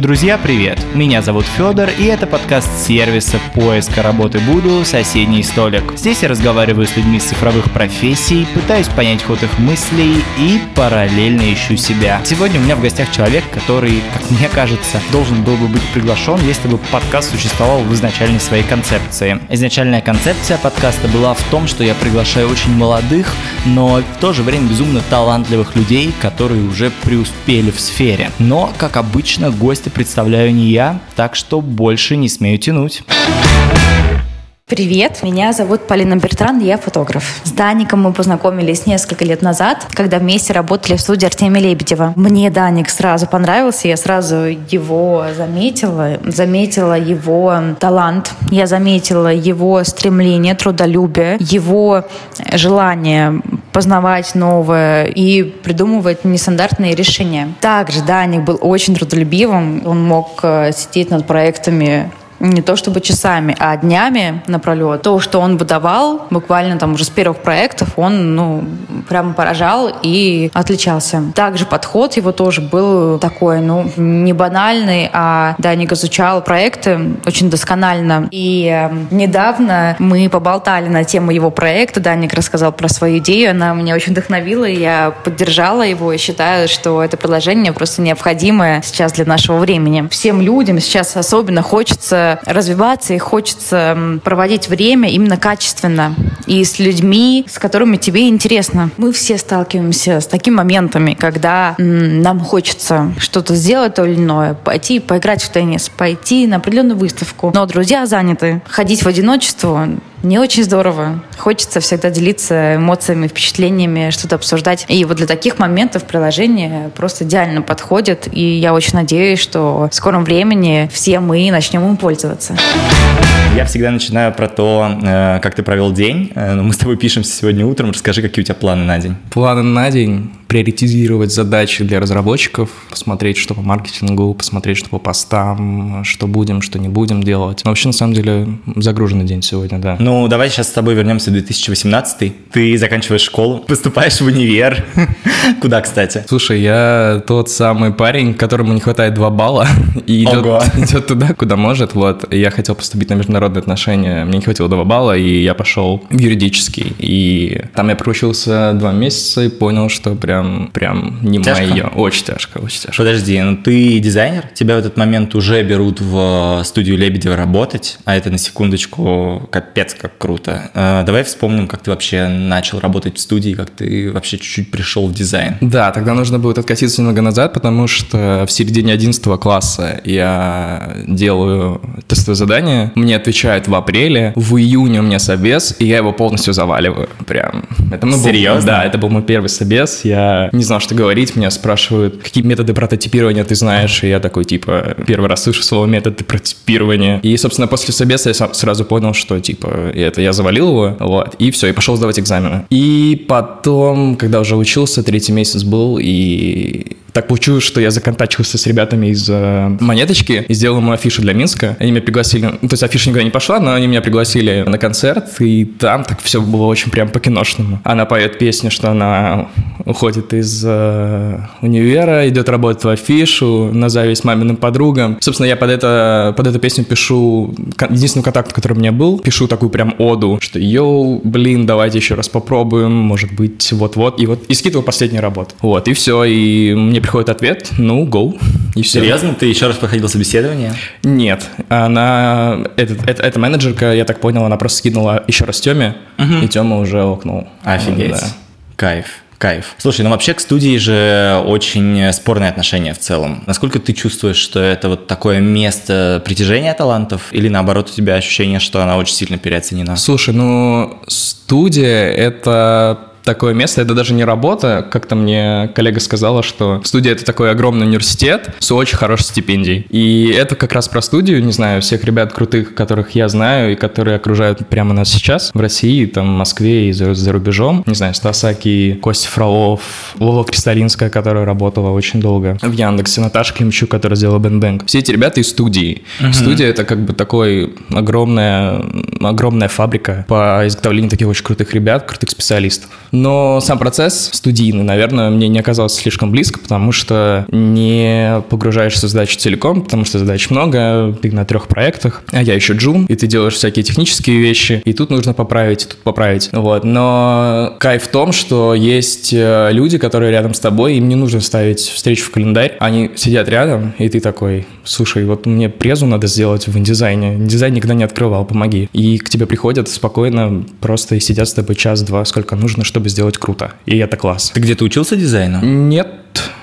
Друзья, привет! Меня зовут Федор, и это подкаст сервиса поиска работы Буду «Соседний столик». Здесь я разговариваю с людьми с цифровых профессий, пытаюсь понять ход их мыслей и параллельно ищу себя. Сегодня у меня в гостях человек, который, как мне кажется, должен был бы быть приглашен, если бы подкаст существовал в изначальной своей концепции. Изначальная концепция подкаста была в том, что я приглашаю очень молодых, но в то же время безумно талантливых людей, которые уже преуспели в сфере. Но, как обычно, гости представляю не я, так что больше не смею тянуть. Привет, меня зовут Полина Бертран, я фотограф. С Даником мы познакомились несколько лет назад, когда вместе работали в студии Артемия Лебедева. Мне Даник сразу понравился, я сразу его заметила, заметила его талант, я заметила его стремление, трудолюбие, его желание познавать новое и придумывать нестандартные решения. Также Даник был очень трудолюбивым, он мог э, сидеть над проектами не то чтобы часами, а днями напролет. То, что он выдавал, буквально там уже с первых проектов, он, ну, прямо поражал и отличался. Также подход его тоже был такой, ну, не банальный, а Даник изучал проекты очень досконально. И э, недавно мы поболтали на тему его проекта, Даник рассказал про свою идею, она меня очень вдохновила, и я поддержала его и считаю, что это предложение просто необходимое сейчас для нашего времени. Всем людям сейчас особенно хочется развиваться и хочется проводить время именно качественно и с людьми, с которыми тебе интересно. Мы все сталкиваемся с такими моментами, когда нам хочется что-то сделать то или иное, пойти поиграть в теннис, пойти на определенную выставку, но друзья заняты. Ходить в одиночество не очень здорово. Хочется всегда делиться эмоциями, впечатлениями, что-то обсуждать. И вот для таких моментов приложение просто идеально подходит. И я очень надеюсь, что в скором времени все мы начнем им пользоваться. Я всегда начинаю про то, э, как ты провел день. Э, мы с тобой пишемся сегодня утром. Расскажи, какие у тебя планы на день. Планы на день приоритизировать задачи для разработчиков, посмотреть, что по маркетингу, посмотреть, что по постам, что будем, что не будем делать. Но вообще, на самом деле, загруженный день сегодня, да. Ну, давай сейчас с тобой вернемся в 2018. Ты заканчиваешь школу, поступаешь в универ. Куда, кстати? Слушай, я тот самый парень, которому не хватает 2 балла и идет, идет туда, куда может. Вот, я хотел поступить на международные отношения, мне не хватило 2 балла, и я пошел в юридический. И там я проучился 2 месяца и понял, что прям прям, прям не тяжко? мое. Очень тяжко, очень тяжко. Подожди, ну ты дизайнер? Тебя в этот момент уже берут в студию Лебедева работать, а это на секундочку капец как круто. Э, давай вспомним, как ты вообще начал работать в студии, как ты вообще чуть-чуть пришел в дизайн. Да, тогда нужно будет откатиться немного назад, потому что в середине 11 класса я делаю тестовое задание, мне отвечают в апреле, в июне у меня собес, и я его полностью заваливаю. Прям. Это мы Серьезно? Был, да, это был мой первый собес. Я не знал, что говорить, меня спрашивают, какие методы прототипирования ты знаешь, и я такой, типа, первый раз слышу слово методы прототипирования. И, собственно, после собеса я сразу понял, что, типа, это я завалил его, вот, и все, и пошел сдавать экзамены. И потом, когда уже учился, третий месяц был, и так получилось, что я законтачился с ребятами из э, Монеточки и сделал ему афишу для Минска. Они меня пригласили, ну, то есть афиша никуда не пошла, но они меня пригласили на концерт, и там так все было очень прям по-киношному. Она поет песню, что она уходит из э, универа, идет работать в афишу, на зависть маминым подругам. Собственно, я под, это, под эту песню пишу, единственный контакт, который у меня был, пишу такую прям оду, что йоу, блин, давайте еще раз попробуем, может быть, вот-вот. И вот, и скидываю последнюю работу. Вот, и все, и мне приходит ответ, ну, go, и все. Серьезно? Ты еще раз проходил собеседование? Нет, она, это, это, эта менеджерка, я так понял, она просто скинула еще раз Теме, угу. и Тема уже окнул. Офигеть, да. кайф. Кайф. Слушай, ну вообще к студии же очень спорное отношение в целом. Насколько ты чувствуешь, что это вот такое место притяжения талантов, или наоборот у тебя ощущение, что она очень сильно переоценена? Слушай, ну студия — это такое место, это даже не работа, как-то мне коллега сказала, что студия — это такой огромный университет с очень хорошей стипендией. И это как раз про студию, не знаю, всех ребят крутых, которых я знаю и которые окружают прямо нас сейчас в России, там, в Москве и за, за рубежом. Не знаю, Стасаки, Костя Фролов, Лола Кристалинская, которая работала очень долго в Яндексе, Наташа Климчук, которая сделала Бэнк Все эти ребята из студии. Uh-huh. Студия — это как бы такой огромная, огромная фабрика по изготовлению таких очень крутых ребят, крутых специалистов. Но сам процесс студийный, наверное, мне не оказался слишком близко, потому что не погружаешься в задачу целиком, потому что задач много, ты на трех проектах, а я еще джун, и ты делаешь всякие технические вещи, и тут нужно поправить, и тут поправить. Вот. Но кайф в том, что есть э, люди, которые рядом с тобой, им не нужно ставить встречу в календарь, они сидят рядом, и ты такой, слушай, вот мне презу надо сделать в индизайне, дизайн никогда не открывал, помоги. И к тебе приходят спокойно просто и сидят с тобой час-два, сколько нужно, чтобы сделать круто. И это класс. Ты где-то учился дизайну? Нет,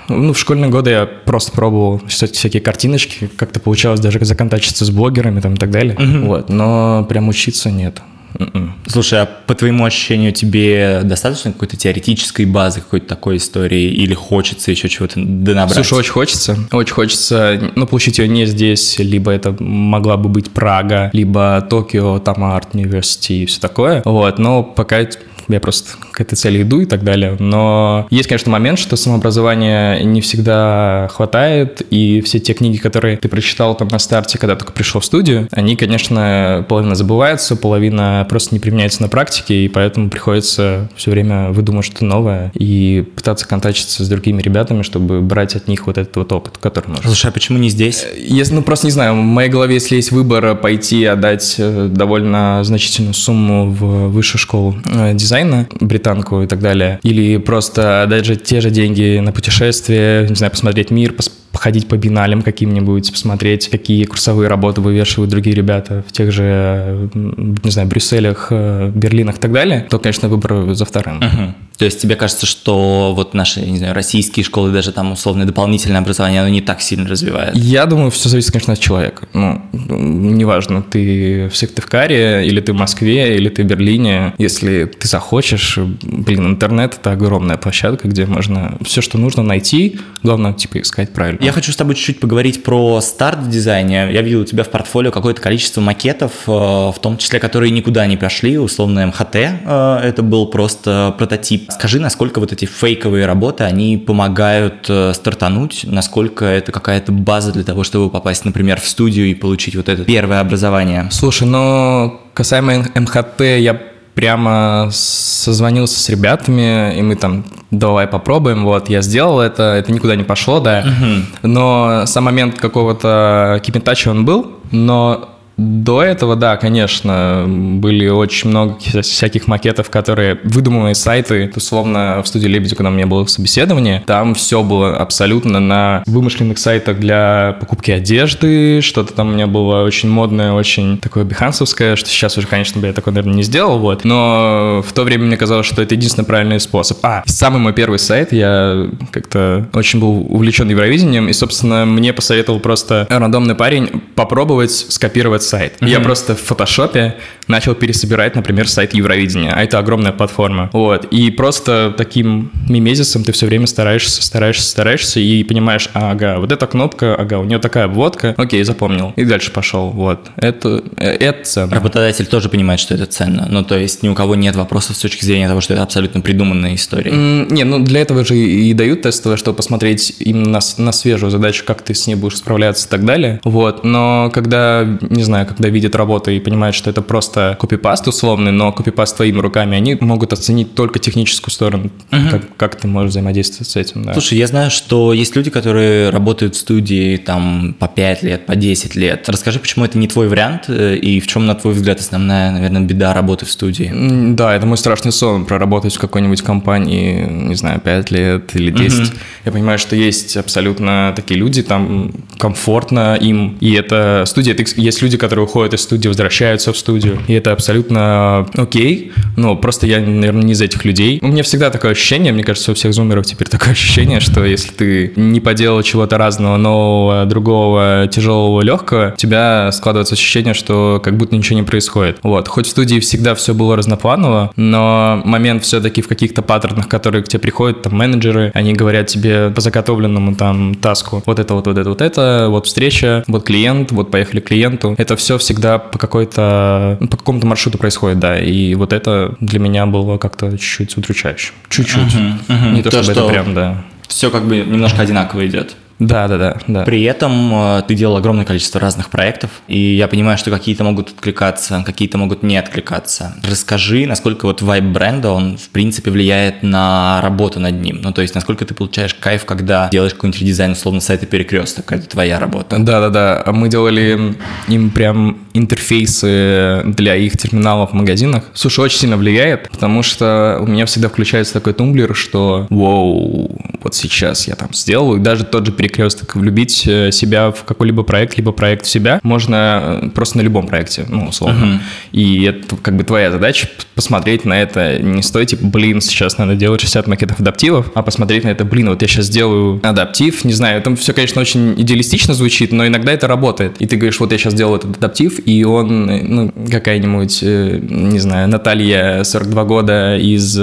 ну, в школьные годы я просто пробовал всякие картиночки, как-то получалось даже законтачиться с блогерами там и так далее. Угу. Вот, но прям учиться нет. М-м. Слушай, а по твоему ощущению тебе достаточно какой-то теоретической базы, какой-то такой истории, или хочется еще чего-то донабрать? Слушай, очень хочется. Очень хочется, ну, получить ее не здесь, либо это могла бы быть Прага, либо Токио, там Арт Университет и все такое. Вот, но пока я просто к этой цели иду и так далее. Но есть, конечно, момент, что самообразования не всегда хватает, и все те книги, которые ты прочитал там на старте, когда только пришел в студию, они, конечно, половина забываются, половина просто не применяется на практике, и поэтому приходится все время выдумать что-то новое и пытаться контактироваться с другими ребятами, чтобы брать от них вот этот вот опыт, который нужен. Слушай, а почему не здесь? Если, ну, просто не знаю, в моей голове, если есть выбор пойти отдать э, довольно значительную сумму в высшую школу э, дизайна, дизайна, британку и так далее, или просто даже те же деньги на путешествие, не знаю, посмотреть мир, пос походить по биналям каким-нибудь, посмотреть, какие курсовые работы вывешивают другие ребята в тех же, не знаю, Брюсселях, э, Берлинах и так далее, то, конечно, выбор за вторым. Угу. То есть тебе кажется, что вот наши, не знаю, российские школы, даже там условное дополнительное образование, оно не так сильно развивает? Я думаю, все зависит, конечно, от человека. Ну, неважно, ты в Сыктывкаре, или ты в Москве, или ты в Берлине. Если ты захочешь, блин, интернет — это огромная площадка, где можно все, что нужно найти, главное, типа, искать правильно. Я хочу с тобой чуть-чуть поговорить про старт в дизайне. Я видел у тебя в портфолио какое-то количество макетов, э, в том числе, которые никуда не прошли, условно МХТ. Э, это был просто прототип. Скажи, насколько вот эти фейковые работы, они помогают э, стартануть, насколько это какая-то база для того, чтобы попасть, например, в студию и получить вот это первое образование? Слушай, ну, касаемо МХТ, я прямо созвонился с ребятами, и мы там, давай попробуем, вот, я сделал это, это никуда не пошло, да, угу. но сам момент какого-то кипентача он был, но до этого, да, конечно, были очень много всяких макетов, которые выдуманные сайты, условно в студии Лебедя, когда у меня было собеседование, там все было абсолютно на вымышленных сайтах для покупки одежды, что-то там у меня было очень модное, очень такое бихансовское, что сейчас уже, конечно, бы я такое, наверное, не сделал, вот, но в то время мне казалось, что это единственный правильный способ. А, самый мой первый сайт, я как-то очень был увлечен Евровидением, и, собственно, мне посоветовал просто рандомный парень попробовать скопировать сайт. Mm-hmm. Я просто в фотошопе начал пересобирать, например, сайт Евровидения, а это огромная платформа. Вот. И просто таким мимезисом ты все время стараешься, стараешься, стараешься и понимаешь, ага, вот эта кнопка, ага, у нее такая обводка, окей, запомнил. И дальше пошел. Вот. Это, э, это ценно. Работодатель тоже понимает, что это ценно. Ну, то есть ни у кого нет вопросов с точки зрения того, что это абсолютно придуманная история. Mm, не, ну для этого же и дают тестовое, чтобы посмотреть именно на, на свежую задачу, как ты с ней будешь справляться и так далее. Вот. Но когда, не знаю, знаю, когда видят работу и понимают, что это просто копипаст условный, но копипаст твоими руками, они могут оценить только техническую сторону, угу. как, как ты можешь взаимодействовать с этим. Да. Слушай, я знаю, что есть люди, которые работают в студии там по 5 лет, по 10 лет. Расскажи, почему это не твой вариант э, и в чем, на твой взгляд, основная, наверное, беда работы в студии? Да, это мой страшный сон, проработать в какой-нибудь компании, не знаю, 5 лет или 10. Угу. Я понимаю, что есть абсолютно такие люди, там комфортно им, и это студия, это, есть люди, которые уходят из студии, возвращаются в студию, и это абсолютно окей, но просто я, наверное, не из этих людей. У меня всегда такое ощущение, мне кажется, у всех зумеров теперь такое ощущение, что если ты не поделал чего-то разного, нового, другого, тяжелого, легкого, у тебя складывается ощущение, что как будто ничего не происходит. Вот, хоть в студии всегда все было разнопланово, но момент все-таки в каких-то паттернах, которые к тебе приходят, там, менеджеры, они говорят тебе по заготовленному там таску, вот это вот, вот это, вот это, вот встреча, вот клиент, вот поехали к клиенту. Это это все всегда по какой-то, ну, по какому-то маршруту происходит, да, и вот это для меня было как-то чуть-чуть удручающе. Чуть-чуть. Uh-huh, uh-huh. Не то, то чтобы что это прям, да. Все как бы немножко одинаково идет. Да, да, да, да. При этом э, ты делал огромное количество разных проектов, и я понимаю, что какие-то могут откликаться, какие-то могут не откликаться. Расскажи, насколько вот вайб бренда, он в принципе влияет на работу над ним. Ну, то есть, насколько ты получаешь кайф, когда делаешь какой-нибудь редизайн, условно, сайта перекресток, это твоя работа. Да, да, да. Мы делали им прям интерфейсы для их терминалов в магазинах. Слушай, очень сильно влияет, потому что у меня всегда включается такой тумблер, что вау, вот сейчас я там сделаю. Даже тот же перекресток, влюбить э, себя в какой-либо проект, либо проект в себя, можно э, просто на любом проекте, ну, условно. Uh-huh. И это как бы твоя задача посмотреть на это не стоит, типа, блин, сейчас надо делать 60 макетов адаптивов, а посмотреть на это, блин, вот я сейчас сделаю адаптив, не знаю, это все, конечно, очень идеалистично звучит, но иногда это работает. И ты говоришь, вот я сейчас делаю этот адаптив, и он, ну, какая-нибудь, э, не знаю, Наталья, 42 года из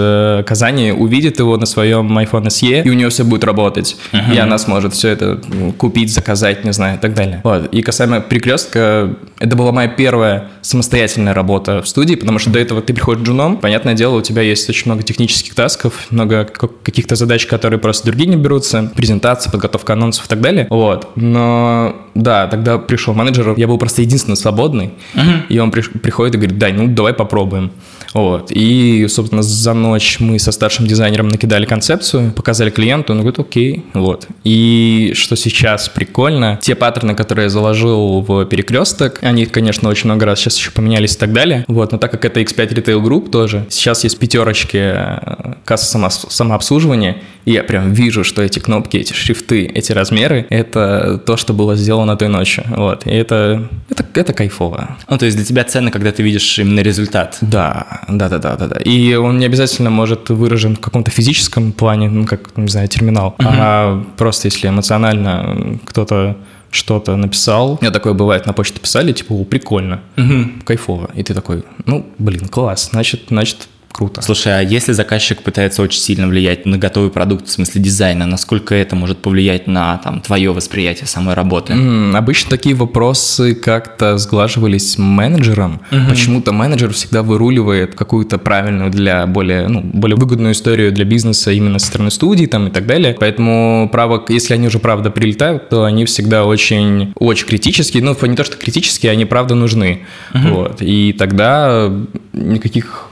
Казани, увидит его на своем iPhone SE, и у нее все будет работать, uh-huh. и она сможет все это купить, заказать, не знаю, и так далее. Вот. И касаемо перекрестка, это была моя первая самостоятельная работа в студии, потому что до этого ты приходишь джуном, понятное дело, у тебя есть очень много технических тасков, много каких-то задач, которые просто другие не берутся, презентация, подготовка анонсов и так далее. Вот. Но да, тогда пришел менеджер, я был просто единственный свободный, uh-huh. и он при, приходит и говорит, да, ну давай попробуем. Вот. И, собственно, за ночь мы со старшим дизайнером накидали концепцию, показали клиенту, он говорит, окей. Вот. И что сейчас прикольно, те паттерны, которые я заложил в перекресток, они, конечно, очень много раз сейчас еще поменялись и так далее. Вот. Но так как это X5 Retail Group тоже, сейчас есть пятерочки э, касса само, самообслуживания, и я прям вижу, что эти кнопки, эти шрифты, эти размеры, это то, что было сделано той ночью. Вот. И это, это, это кайфово. Ну, то есть для тебя ценно, когда ты видишь именно результат. Да, да, да, да, да, да. И он не обязательно может выражен в каком-то физическом плане, ну, как, не знаю, терминал, угу. а просто если эмоционально кто-то что-то написал. У меня такое бывает, на почту писали, типа, о, прикольно, угу. кайфово. И ты такой, ну, блин, класс, значит, значит, круто. Слушай, а если заказчик пытается очень сильно влиять на готовый продукт, в смысле дизайна, насколько это может повлиять на там, твое восприятие самой работы? Mm, обычно такие вопросы как-то сглаживались менеджером. Mm-hmm. Почему-то менеджер всегда выруливает какую-то правильную для более, ну, более выгодную историю для бизнеса именно со стороны студии там, и так далее. Поэтому, право, если они уже правда прилетают, то они всегда очень, очень критические. Ну, не то, что критические, они правда нужны. Mm-hmm. Вот. И тогда никаких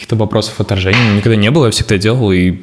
каких-то вопросов отторжения никогда не было, я всегда делал, и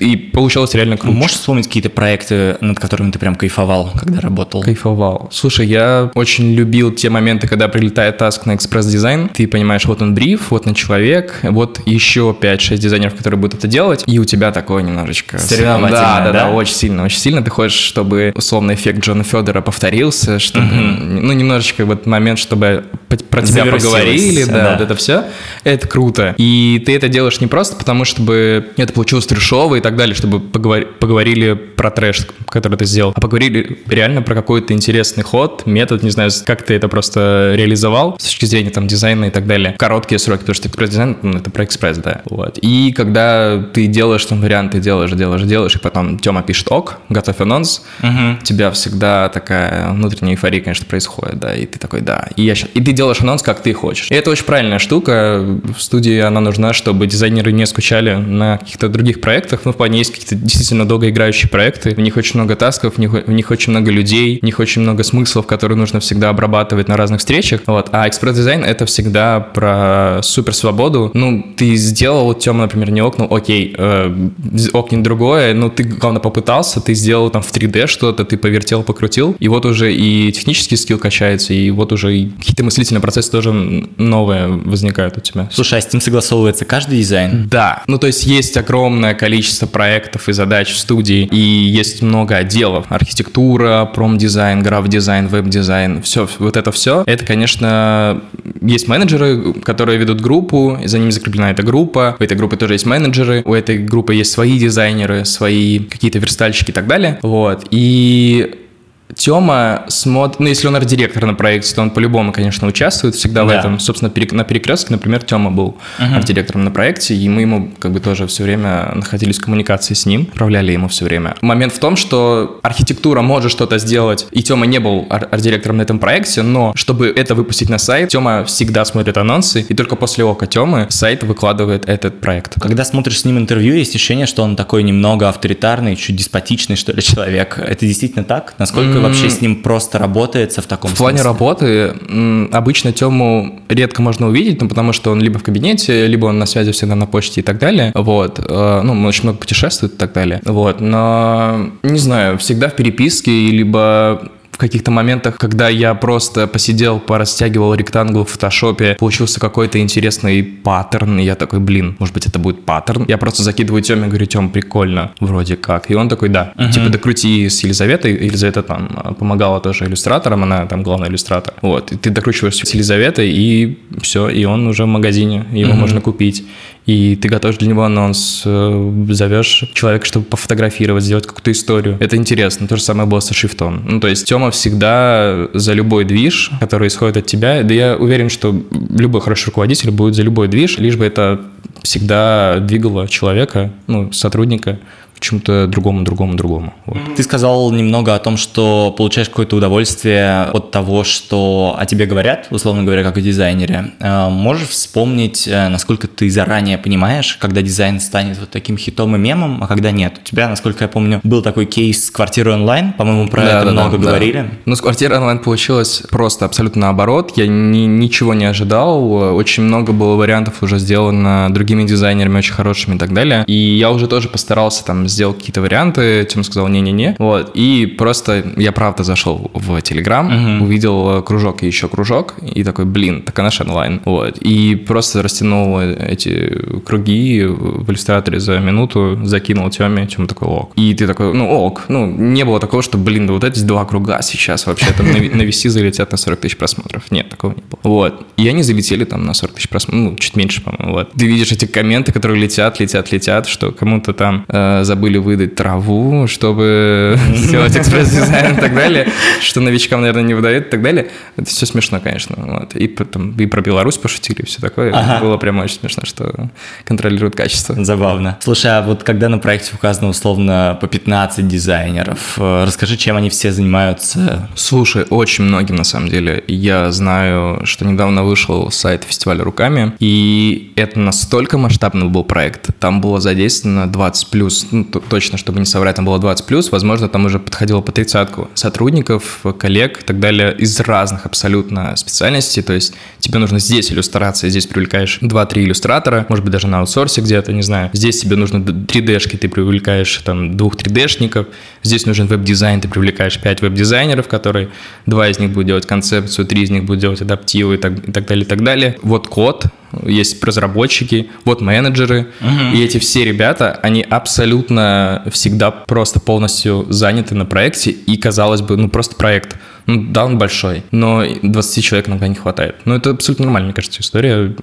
и получалось реально круто. Можешь вспомнить какие-то проекты, над которыми ты прям кайфовал, когда работал? Кайфовал. Слушай, я очень любил те моменты, когда прилетает task на экспресс-дизайн. Ты понимаешь, вот он бриф, вот он человек, вот еще 5-6 дизайнеров, которые будут это делать, и у тебя такое немножечко... Да, да, да, да, очень сильно, очень сильно. Ты хочешь, чтобы условный эффект Джона Федора повторился, чтобы, uh-huh. ну, немножечко в этот момент, чтобы про тебя поговорили, да, да, вот это все. Это круто. И ты это делаешь не просто потому, чтобы это получилось трешово и так далее, чтобы поговор... поговорили про трэш, который ты сделал, а поговорили реально про какой-то интересный ход, метод, не знаю, как ты это просто реализовал с точки зрения там дизайна и так далее. Короткие сроки, потому что экспресс-дизайн ну, это про экспресс, да. Вот. И когда ты делаешь там вариант, ты делаешь, делаешь, делаешь, и потом Тёма пишет ок, готов анонс, угу. у тебя всегда такая внутренняя эйфория, конечно, происходит, да, и ты такой, да. И, я сейчас... и ты делаешь анонс, как ты хочешь. И это очень правильная штука. В студии она нужна, чтобы дизайнеры не скучали на каких-то других проектах. Ну, в плане есть какие-то действительно долгоиграющие проекты. В них очень много task ов, в них, в них очень много людей, в них очень много смыслов, которые нужно всегда обрабатывать на разных встречах. Вот. А экспресс-дизайн — это всегда про супер свободу. Ну, ты сделал, Тёма, например, не окна, окей, э, окна другое, ну, ты, главное, попытался, ты сделал там в 3D что-то, ты повертел, покрутил, и вот уже и технический skill качается, и вот уже какие-то мыслительные процессы тоже новые возникают у тебя. Слушай, а с этим согласовывается каждый дизайн? Да. Ну, то есть есть огромное количество проектов и задач в студии, и есть много отделов. Архитектура, промдизайн, граф-дизайн, веб-дизайн, все, вот это все. Это, конечно, есть менеджеры, которые ведут группу, и за ними закреплена эта группа. У этой группы тоже есть менеджеры, у этой группы есть свои дизайнеры, свои какие-то верстальщики и так далее. Вот. И Тёма смотрит, ну, если он арт-директор на проекте, то он по-любому, конечно, участвует всегда в Да. этом. Собственно, перек- на перекрестке, например, Тёма был арт-директором на проекте, и мы ему как бы тоже все время находились в коммуникации с ним, управляли ему все время. Момент в том, что архитектура может что-то сделать, и Тёма не был ар- арт-директором на этом проекте, но чтобы это выпустить на сайт, Тёма всегда смотрит анонсы, и только после ока Тёмы сайт выкладывает этот проект. Когда смотришь с ним интервью, есть ощущение, что он такой немного авторитарный, чуть деспотичный, что ли, человек. Это действительно так? Насколько вообще с ним просто работается в таком В плане смысле? работы м, обычно Тему редко можно увидеть, ну, потому что он либо в кабинете, либо он на связи всегда на почте и так далее. Вот. Э, Ну, он очень много путешествует и так далее. Вот. Но, не знаю, всегда в переписке, либо в каких-то моментах, когда я просто посидел, порастягивал ректангл в фотошопе, получился какой-то интересный паттерн, и я такой, блин, может быть, это будет паттерн. Я просто закидываю Теме, говорю, Тем, прикольно, вроде как. И он такой, да. Типа, докрути с Елизаветой. Елизавета там э, помогала тоже иллюстратором, она там главный иллюстратор. Вот. И ты докручиваешь с Елизаветой, и все, и он уже в магазине, его можно купить. И ты готовишь для него анонс, э, зовешь человека, чтобы пофотографировать, сделать какую-то историю. Это интересно. То же самое было со шрифтом. Ну, то есть Тёма всегда за любой движ, который исходит от тебя. Да я уверен, что любой хороший руководитель будет за любой движ, лишь бы это всегда двигало человека, ну, сотрудника к чему-то другому, другому, другому. Вот. Ты сказал немного о том, что получаешь какое-то удовольствие от того, что о тебе говорят, условно говоря, как о дизайнере. Э, Можешь вспомнить, э, насколько ты заранее понимаешь, когда дизайн станет вот таким хитом и мемом, а когда нет? У тебя, насколько я помню, был такой кейс с квартирой онлайн, по-моему, про Да, это да, много да, да. говорили. Ну, с квартиры онлайн получилось просто абсолютно наоборот. Я ни- ничего не ожидал. Очень много было вариантов уже сделано другими дизайнерами, очень хорошими и так далее. И я уже тоже постарался там сделать какие-то варианты. Тем сказал не-не-не. Вот. И просто я правда зашел в Телеграм, увидел э, кружок и еще кружок. И такой, блин, так она же онлайн. Вот. И просто растянул эти круги в иллюстраторе за минуту, закинул Теме, Тема такой, ок. И ты такой, ну ок. Ну, не было такого, что, блин, да вот эти два круга сейчас вообще там на, VC залетят на 40 тысяч просмотров. Нет, такого не было. Вот. И они залетели там на 40 тысяч просмотров, ну, чуть меньше, по-моему. Вот. Ты видишь эти комменты, которые летят, летят, летят, что кому-то там э, забыли выдать траву, чтобы сделать экспресс-дизайн и так далее, что новичкам, наверное, не выдают и так далее. Это все смешно, конечно. Вот. И, потом, и про Беларусь пошутили, и все такое. Ага. Было прямо очень смешно, что контролируют качество. Забавно. Слушай, а вот когда на проекте указано условно по 15 дизайнеров, э, расскажи, чем они все занимаются? Слушай, очень многим на самом деле. Я знаю, что недавно вышел сайт фестиваля руками, и это настолько масштабный был проект. Там было задействовано 20 плюс, ну, точно, чтобы не соврать, там было 20 плюс, возможно, там уже подходило по тридцатку сотрудников, коллег и так далее из разных абсолютно специальностей. То есть тебе нужно здесь иллюстрация, здесь привлекаешь 2-3 иллюстратора, может быть, даже на аутсорсе где-то, не знаю. Здесь тебе нужно 3D-шки, ты привлекаешь там двух 3D-шников, здесь нужен веб-дизайн, ты привлекаешь 5 веб-дизайнеров, которые два из них будут делать концепцию, три из них будут делать адаптивы и так, и так далее, и так далее. Вот код, есть разработчики, вот менеджеры, и эти все ребята, они абсолютно всегда просто полностью заняты на проекте, и казалось бы, ну просто проект. Ну да, он большой, но 20 человек иногда не хватает. Но это абсолютно нормально, мне кажется, история.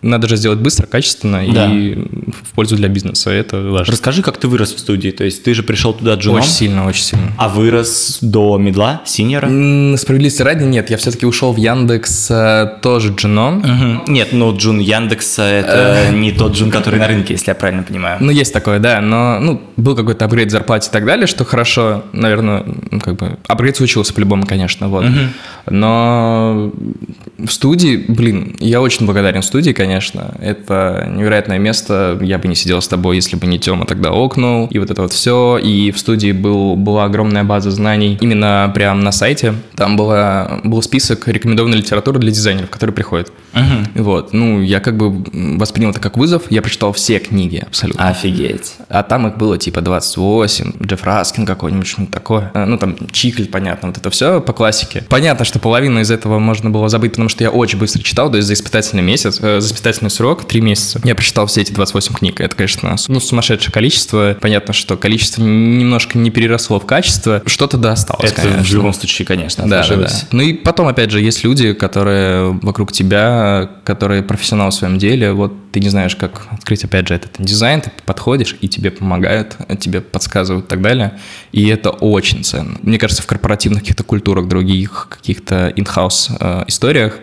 Надо же сделать быстро, качественно Да. и в пользу для бизнеса. Это важно. Расскажи, как ты вырос в студии. То есть ты же пришел туда джуном, Очень сильно, очень сильно. а вырос до медла, синьора? Справедливости ради, нет, я все-таки ушел в Яндекс э, тоже джуном. Мгм. Нет, ну джун Яндекса это не тот джун, который на рынке, если я правильно понимаю. Ну, есть такое, да, но, ну, был какой-то апгрейд зарплате и так далее, что хорошо, наверное, ну, как бы, апгрейд случился по-любому, конечно, вот. Но в студии, блин, я очень благодарен студии, конечно, это невероятное место, я бы не сидел с тобой, если бы не Тёма тогда окнул, и вот это вот все, и в студии был, была огромная база знаний именно прямо на сайте, там была, был список рекомендованной литературы для дизайнеров, которые приходят. Вот, ну, я как бы воспринял это как вызов, я прочитал все книги абсолютно. Офигеть. А там их было типа 28, Джефф Раскин какой-нибудь, что-нибудь такое. А, Ну, там Чикль, понятно, вот это все по классике. Понятно, что половину из этого можно было забыть, потому что я очень быстро читал, то есть за испытательный месяц, э, за испытательный срок, три месяца. Я прочитал все эти 28 книг. Это, конечно, ну, сумасшедшее количество. Понятно, что количество немножко не переросло в качество. Что-то да осталось, Это конечно. в любом случае, конечно, Да, да, да. Ну и потом, опять же, есть люди, которые вокруг тебя, которые профессионалы в своем деле. Вот ты не знаешь, как открыть, опять же, этот дизайн, ты подходишь, и тебе помогают, тебе подсказывают и так далее. И это очень ценно. Мне кажется, в корпоративных каких-то культурах, других каких-то in-house э, историях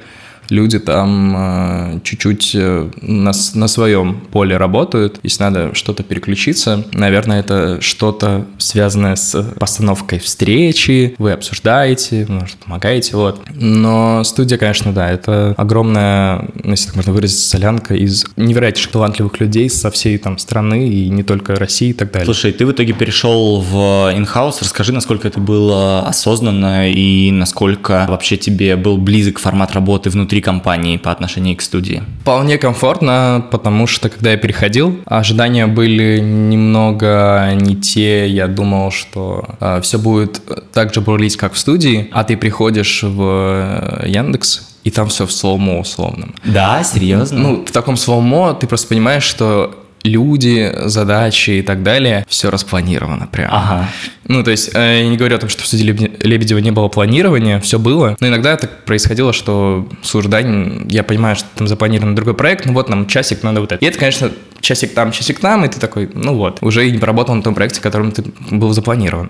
люди там э, чуть-чуть э, на, на своем поле работают. Если надо что-то переключиться, наверное, это что-то связанное с постановкой встречи, вы обсуждаете, может, помогаете, вот. Но студия, конечно, да, это огромная, ну, если так можно выразиться, солянка из невероятно талантливых людей со всей там страны и не только России и так далее. Слушай, ты в итоге перешел в инхаус. Расскажи, насколько это было осознанно и насколько вообще тебе был близок формат работы внутри компании по отношению к студии. Вполне комфортно, потому что когда я переходил, ожидания были немного не те. Я думал, что все будет так же бурлить, как в студии, а ты приходишь в э, Яндекс, и там все в slow-mo условном. Да, серьезно? Ну, в таком slow-mo ты просто понимаешь, что люди, задачи и так далее, все распланировано прямо. Ага. Ну, то есть, э, я не говорю о том, что в Лебеде- Лебедева не было планирования, все было, но иногда так происходило, что, слушай, Дань, я понимаю, что там запланирован другой проект, ну вот нам часик надо вот это. И это, конечно, часик там, часик там, и ты такой, ну вот, уже и не поработал на том проекте, которым ты был запланирован.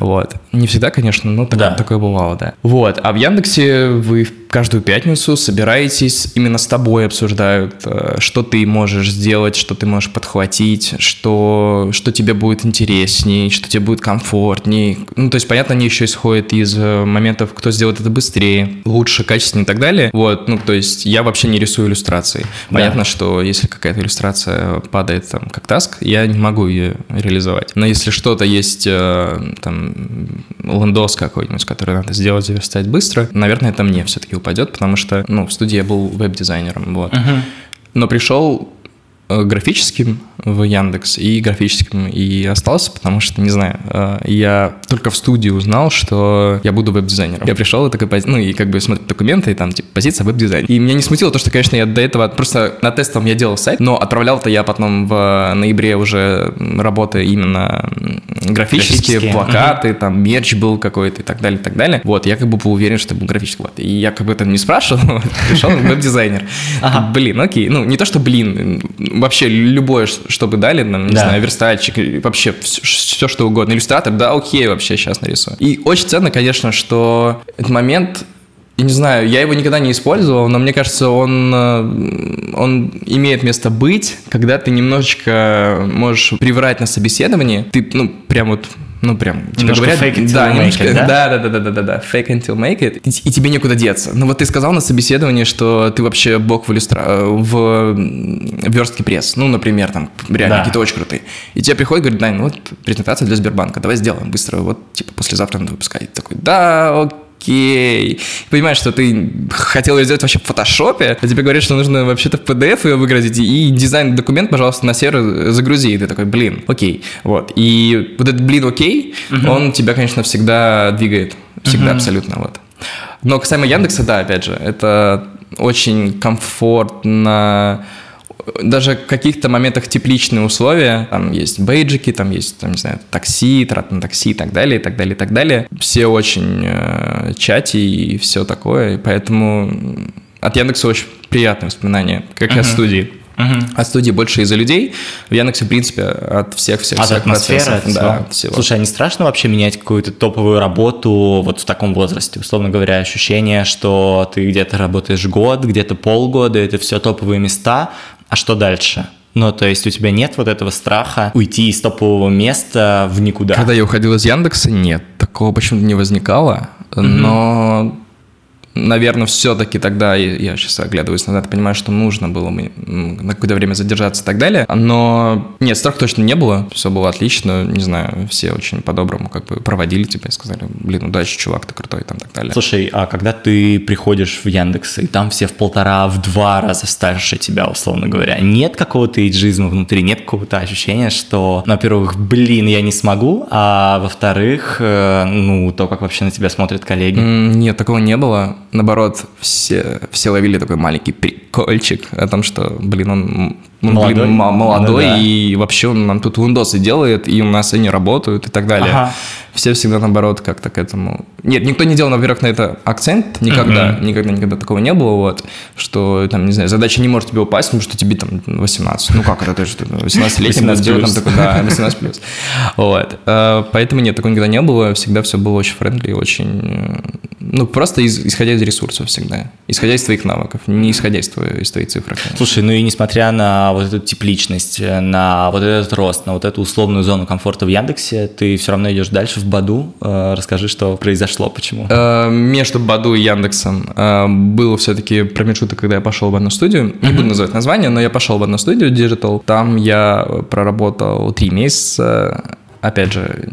Вот. Не всегда, конечно, но так- Да. такое бывало, да. Вот. А в Яндексе вы каждую пятницу собираетесь, именно с тобой обсуждают, э, что ты можешь сделать, что ты можешь подхватить, что, что тебе будет интересней, что тебе будет комфортней. Ну, то есть, понятно, они еще исходят из э, моментов, кто сделает это быстрее, лучше, качественнее и так далее. Вот, ну, то есть, я вообще не рисую иллюстрации. Понятно, что если какая-то иллюстрация падает там как таск, я не могу ее реализовать. Но если что-то есть, э, там, лендос какой-нибудь, который надо сделать, заверстать быстро, наверное, это мне все-таки упадет, потому что, ну, в студии я был веб-дизайнером, вот. Но пришел графическим в Яндекс и графическим и остался, потому что, не знаю, э, я только в студии узнал, что я буду веб-дизайнером. Я пришел и такой, ну и как бы смотрю документы, и там типа позиция веб-дизайн. И меня не смутило то, что, конечно, я до этого просто на тестовом я делал сайт, но отправлял-то я потом в ноябре уже работы именно графические, Графические. плакаты, там мерч был какой-то и так далее, и так далее. Вот, я как бы был уверен, что я был графический. Вот. И я как бы это не спрашивал, пришел веб-дизайнер. Блин, окей. Ну, не то, что блин, вообще любое, что бы дали, нам, не Да. знаю, верстальщик, вообще все, что угодно. Иллюстратор, да, окей, вообще сейчас нарисую. И очень ценно, конечно, что этот момент я не знаю, я его никогда не использовал, но мне кажется, он, э, он имеет место быть, когда ты немножечко можешь приврать на собеседовании. Ты, ну, прям вот ну, прям, тебе Немножко говорят, fake it till да, make немножко, it, да? да, да, да, да, да, да, да, fake until make it, и, и тебе некуда деться. Ну вот ты сказал на собеседовании, что ты вообще бог в, иллюстра... в верстке пресс, ну, например, там, реально Да. какие-то очень крутые. И тебе приходит, говорит, Дань, ну вот презентация для Сбербанка, давай сделаем быстро, вот, типа, послезавтра надо выпускать. И такой, да, окей. И Понимаешь, что ты хотел ее сделать вообще в фотошопе, а тебе говорят, что нужно вообще-то в PDF ее выгрузить, и дизайн документ, пожалуйста, на сервер загрузи. И ты такой, блин, окей. Вот. И вот этот блин, окей, он тебя, конечно, всегда двигает. Всегда абсолютно, вот. Но касаемо Яндекса, да, опять же, это очень комфортно, даже в каких-то моментах тепличные условия, там есть бейджики, там есть, там, не знаю, такси, трат на такси и так далее, и так далее, и так далее. Все очень э, чати и все такое, и поэтому от Яндекса очень приятные воспоминания, как и от студии. От студии больше из-за людей, в Яндексе, в принципе, от А всех атмосфера, процессов. от да, всего? от всего. Слушай, а не страшно вообще менять какую-то топовую работу вот в таком возрасте? Условно говоря, ощущение, что ты где-то работаешь год, где-то полгода, это все топовые места, а что дальше? Ну, то есть у тебя нет вот этого страха уйти из топового места в никуда? Когда я уходил из Яндекса, нет, такого почему-то не возникало, но, наверное, все-таки тогда, я, сейчас оглядываюсь назад, понимаю, что нужно было мне на какое-то время задержаться и так далее, но нет, страха точно не было, все было отлично, не знаю, все очень по-доброму как бы проводили тебя и сказали, блин, удачи, чувак, ты крутой, там, так далее. Слушай, а когда ты приходишь в Яндекс, и там все в полтора, в два раза старше тебя, условно говоря, нет какого-то эйджизма внутри, нет какого-то ощущения, что, ну, во-первых, блин, я не смогу, а во-вторых, э, ну, то, как вообще на тебя смотрят коллеги. Нет, такого не было. Наоборот, все, все ловили такой маленький прикольчик о том, что, блин, он, он Молодой? блин, молодой, Ну да. и вообще он нам тут Windows делает, и у нас они работают и так далее. Ага. Все всегда наоборот как-то к этому... Нет, никто не делал, во-первых, на это акцент, никогда, никогда, никогда такого не было, вот, что, там, не знаю, задача не может тебе упасть, потому что тебе там 18. Ну как это, ты что, 18-летний 18 сделать там такой, да, 18 плюс. Вот. Э, Поэтому нет, такого никогда не было. Всегда все было очень френдли, очень... э, Ну, просто из- исходя из ресурсов всегда. Исходя из твоих навыков, не исходя из твоей, из твоей цифры. Слушай, ну и несмотря на вот эту тепличность, э, на вот этот рост, на вот эту условную зону комфорта в Яндексе, ты все равно идешь дальше в Баду. Э, Расскажи, что произошло, почему. Э, Между Баду и Яндексом был все-таки промежуток, когда я пошел в одну студию. Не буду называть название, но я пошел в одну студию Digital. Там я проработал три месяца. Опять же,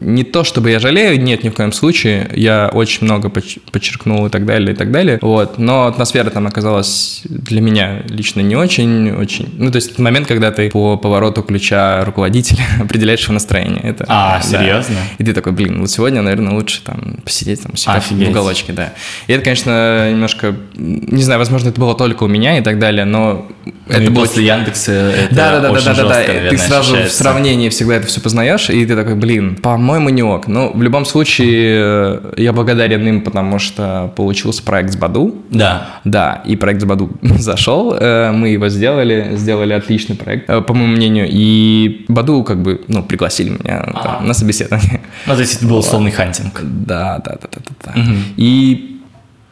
не то чтобы я жалею, нет, ни в коем случае. Я очень много подчеркнул и так далее, и так далее. Вот. Но атмосфера там оказалась для меня лично не очень, очень. Ну, то есть момент, когда ты по повороту ключа руководителя определяешь его настроение. Это, А, да. серьезно? И ты такой, блин, вот сегодня, наверное, лучше там посидеть там себя Офигеть. в уголочке, да. И это, конечно, немножко, не знаю, возможно, это было только у меня и так далее, но Ну это было после Яндекса это да, да, да, очень да, да, да, жестко, да. наверное, Ты сразу в ощущается. сравнении всегда это все познаешь, и ты такой, блин, по-моему, не ок. Но в любом случае э, я благодарен им, потому что получился проект с Баду. Да. Да, и проект с Баду зашел, э, мы его сделали, сделали отличный проект, э, по моему мнению, и Баду как бы, ну, пригласили меня там, на собеседование. Ну, то есть это был условный хантинг. Да, да, да, да, да. да. И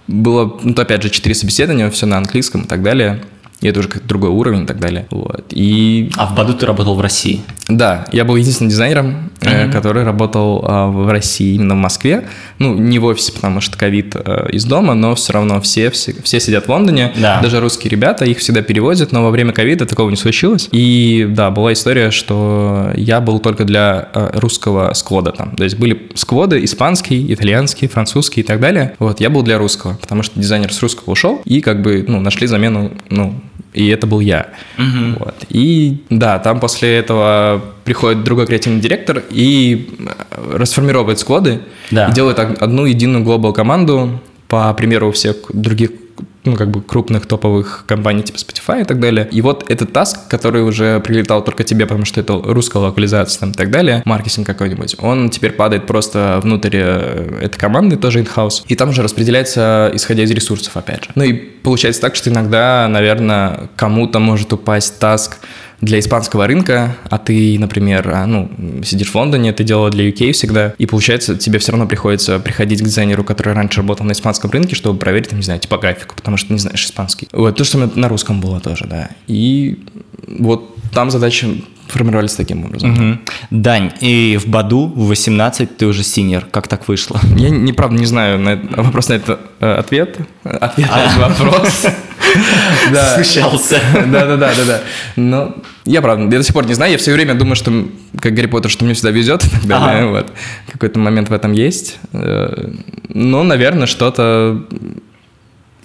было, ну, то, опять же, четыре собеседования, все на английском и так далее. И это уже как другой уровень и так далее. Вот. И А в Баду ты работал в России. да, я был единственным дизайнером, э, который работал а, в России, именно в Москве. Ну, не в офисе, потому что ковид э, из дома, но все равно все, все, все сидят в Лондоне. Да. Даже русские ребята, их всегда перевозят, но во время ковида такого не случилось. И да, была история, что я был только для э, русского сквода там. То есть были скводы испанский, итальянский, французский и так далее. Вот, я был для русского, потому что дизайнер с русского ушел, и как бы, ну, нашли замену, ну, и это был я. Вот. И да, там после этого приходит другой креативный директор и э, расформировывает скводы Да. и делает од- одну единую глобал команду по примеру всех других ну, как бы крупных топовых компаний типа Spotify и так далее. И вот этот таск, который уже прилетал только тебе, потому что это русская локализация там, и так далее, маркетинг какой-нибудь, он теперь падает просто внутрь э, этой команды, тоже in-house, и там уже распределяется, исходя из ресурсов, опять же. Ну и получается так, что иногда, наверное, кому-то может упасть таск для испанского рынка, а ты, например, а, ну, сидишь в Лондоне, ты делала для UK всегда, и получается, тебе все равно приходится приходить к дизайнеру, который раньше работал на испанском рынке, чтобы проверить, там, не знаю, типографику, потому что не знаешь испанский. Вот, то, что на русском было тоже, да. И вот там задачи формировались таким образом. Мгм. Дань, и в Баду в 18 ты уже синер. Как так вышло? Я, не, правда, не знаю на это- вопрос на это э, ответ. Ответ на этот вопрос. Да. Смущался. Да, да, да, да, да. Но я правда, я до сих пор не знаю. Я все время думаю, что как Гарри Поттер, что мне всегда везет и так далее. Ага. Вот. Какой-то момент в этом есть. Э, Ну, наверное, что-то.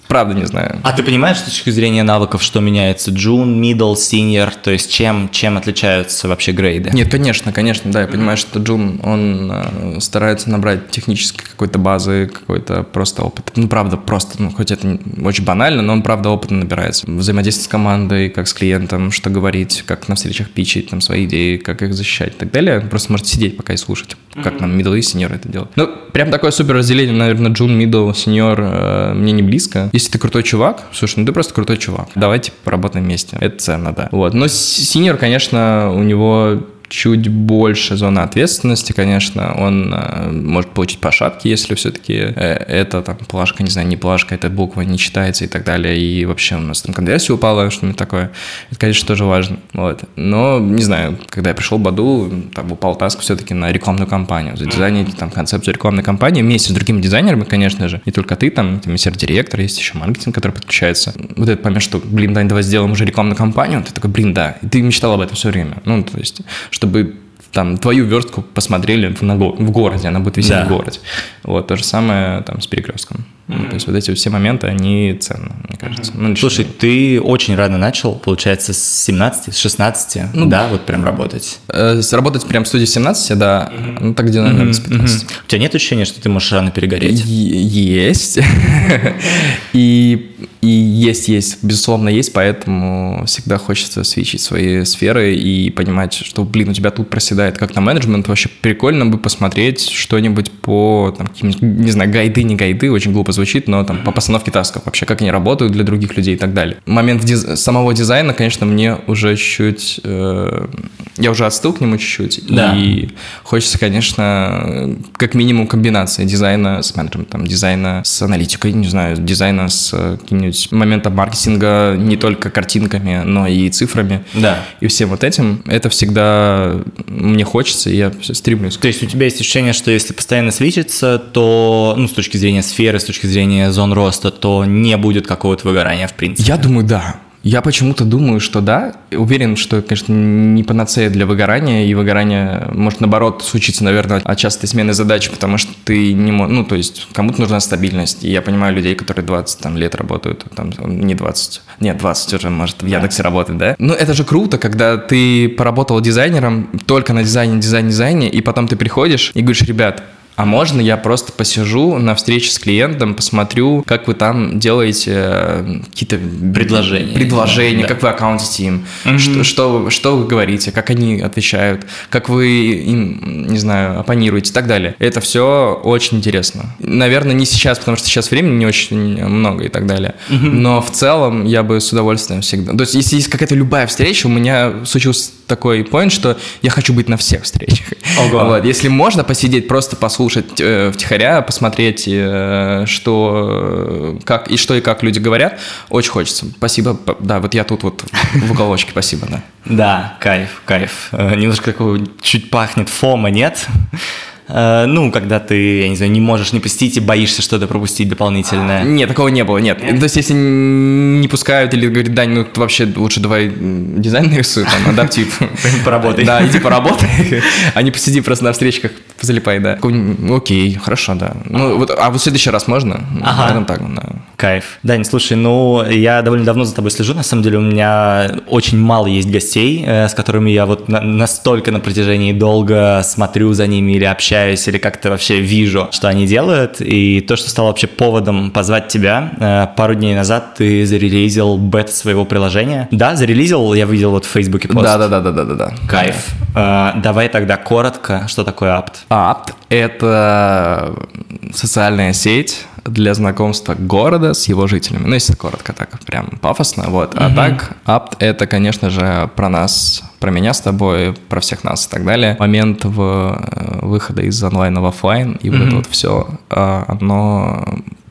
Правда, не знаю. А ты понимаешь с точки зрения навыков, что меняется? Джун, middle, senior, то есть чем, чем отличаются вообще грейды? Нет, конечно, конечно, да, я понимаю, что Джун, он э, старается набрать технической какой-то базы, какой-то просто опыт. Ну, правда, просто, ну, хоть это очень банально, но он, правда, опыта набирается. Взаимодействие с командой, как с клиентом, что говорить, как на встречах питчить там свои идеи, как их защищать и так далее. Он просто может сидеть пока и слушать, как нам middle и senior это делать. Ну, прям такое супер разделение, наверное, Джун, middle, senior э, мне не близко. Если ты крутой чувак, слушай, ну ты просто крутой чувак. Давайте поработаем вместе. Это ценно, да. Вот. Но синьор, конечно, у него чуть больше зона ответственности, конечно, он э, может получить по если все-таки э, это там плашка, не знаю, не плашка, эта буква не читается и так далее, и вообще у нас там конверсия упала, что-нибудь такое. Это, конечно, тоже важно. Вот. Но, не знаю, когда я пришел в Баду, там упал таск все-таки на рекламную кампанию, за дизайнер там концепцию рекламной кампании вместе с другими дизайнерами, конечно же, не только ты, там, там есть директор, есть еще маркетинг, который подключается. Вот этот момент, что, блин, Дань, давай сделаем уже рекламную кампанию, ты такой, блин, да, и ты мечтал об этом все время. Ну, то есть, чтобы там твою верстку посмотрели в, на в городе, она будет висеть Да. в городе. Вот, то же самое там с перекрестком. Mm-hmm. То есть вот эти все моменты, они ценны, мне кажется. Mm-hmm. Ну, Слушай, ты очень рано начал, получается, с 17, с 16, ну, да, вот прям работать? Э, работать прям в студии 17, да, mm-hmm. ну так где, наверное, mm-hmm. с 15. Mm-hmm. У тебя нет ощущения, что ты можешь рано перегореть? Есть. И и есть, есть, безусловно, есть, поэтому всегда хочется switch ить свои сферы и понимать, что, блин, у тебя тут проседает как на менеджмент, вообще прикольно бы посмотреть что-нибудь по, там, не знаю, гайды, не гайды, очень глупо звучит, но там по постановке тасков, вообще как они работают для других людей и так далее. Момент диз... самого дизайна, конечно, мне уже чуть... Э... Я уже остыл к нему чуть-чуть, да. и хочется, конечно, как минимум комбинация дизайна с менеджментом, дизайна с аналитикой, не знаю, дизайна с каким-нибудь быть момента маркетинга не только картинками, но и цифрами. Да. И всем вот этим. Это всегда мне хочется, и я стремлюсь. То есть у тебя есть ощущение, что если постоянно свечиться, то, ну, с точки зрения сферы, с точки зрения зон роста, то не будет какого-то выгорания, в принципе? Я думаю, да. Я почему-то думаю, что да. Уверен, что, конечно, не панацея для выгорания, и выгорание может, наоборот, случиться, наверное, от частой смены задач, потому что ты не можешь... Ну, то есть, кому-то нужна стабильность. И я понимаю людей, которые 20 там, лет работают, там, не 20, нет, 20 уже, может, в Яндексе да. работать, да? Ну, это же круто, когда ты поработал дизайнером только на дизайне, дизайне, дизайне, и потом ты приходишь и говоришь, ребят, а можно я просто посижу на встрече с клиентом, посмотрю, как вы там делаете э, какие-то предложения, предложения да. как вы аккаунтите им, угу. что, что, что вы говорите, как они отвечают, как вы им, не знаю, оппонируете и так далее. Это все очень интересно. Наверное, не сейчас, потому что сейчас времени не очень много и так далее. Угу. Но в целом я бы с удовольствием всегда... То есть, если есть какая-то любая встреча, у меня случился такой point, что я хочу быть на всех встречах. Ого. Вот. Если можно посидеть, просто послушать послушать э, втихаря, посмотреть, э, что, как, и что и как люди говорят, очень хочется. Спасибо, да, вот я тут вот в уголочке, спасибо, да. Да, кайф, кайф. Э, немножко такого чуть пахнет фома, нет? Э, ну, когда ты, я не знаю, не можешь не посетить и боишься что-то пропустить дополнительное. А, нет, такого не было, нет. То есть, если не пускают или говорят, Дань, ну, вообще лучше давай дизайн нарисуй, там, адаптив. Поработай. Да, иди поработай, а не посиди просто на встречках, залипай, да. Окей, хорошо, да. Ну, вот, а вот в следующий раз можно? Ага. так, да. Кайф. Дань, слушай, ну, я довольно давно за тобой слежу, на самом деле у меня очень мало есть гостей, э, с которыми я вот настолько на протяжении долго смотрю за ними или общаюсь, общаюсь или как-то вообще вижу, что они делают. И то, что стало вообще поводом позвать тебя, э, пару дней назад ты зарелизил бета своего приложения. Да, зарелизил, я видел вот в Фейсбуке пост. Да-да-да-да-да-да. Кайф. Э, давай тогда коротко, что такое Apt? Apt — это социальная сеть, для знакомства города с его жителями. Ну, если коротко так, прям пафосно, вот. А угу. так, Apt — это, конечно же, про нас, про меня с тобой, про всех нас и так далее. Момент в, э, выхода из онлайна в офлайн и угу. вот это вот все, а, оно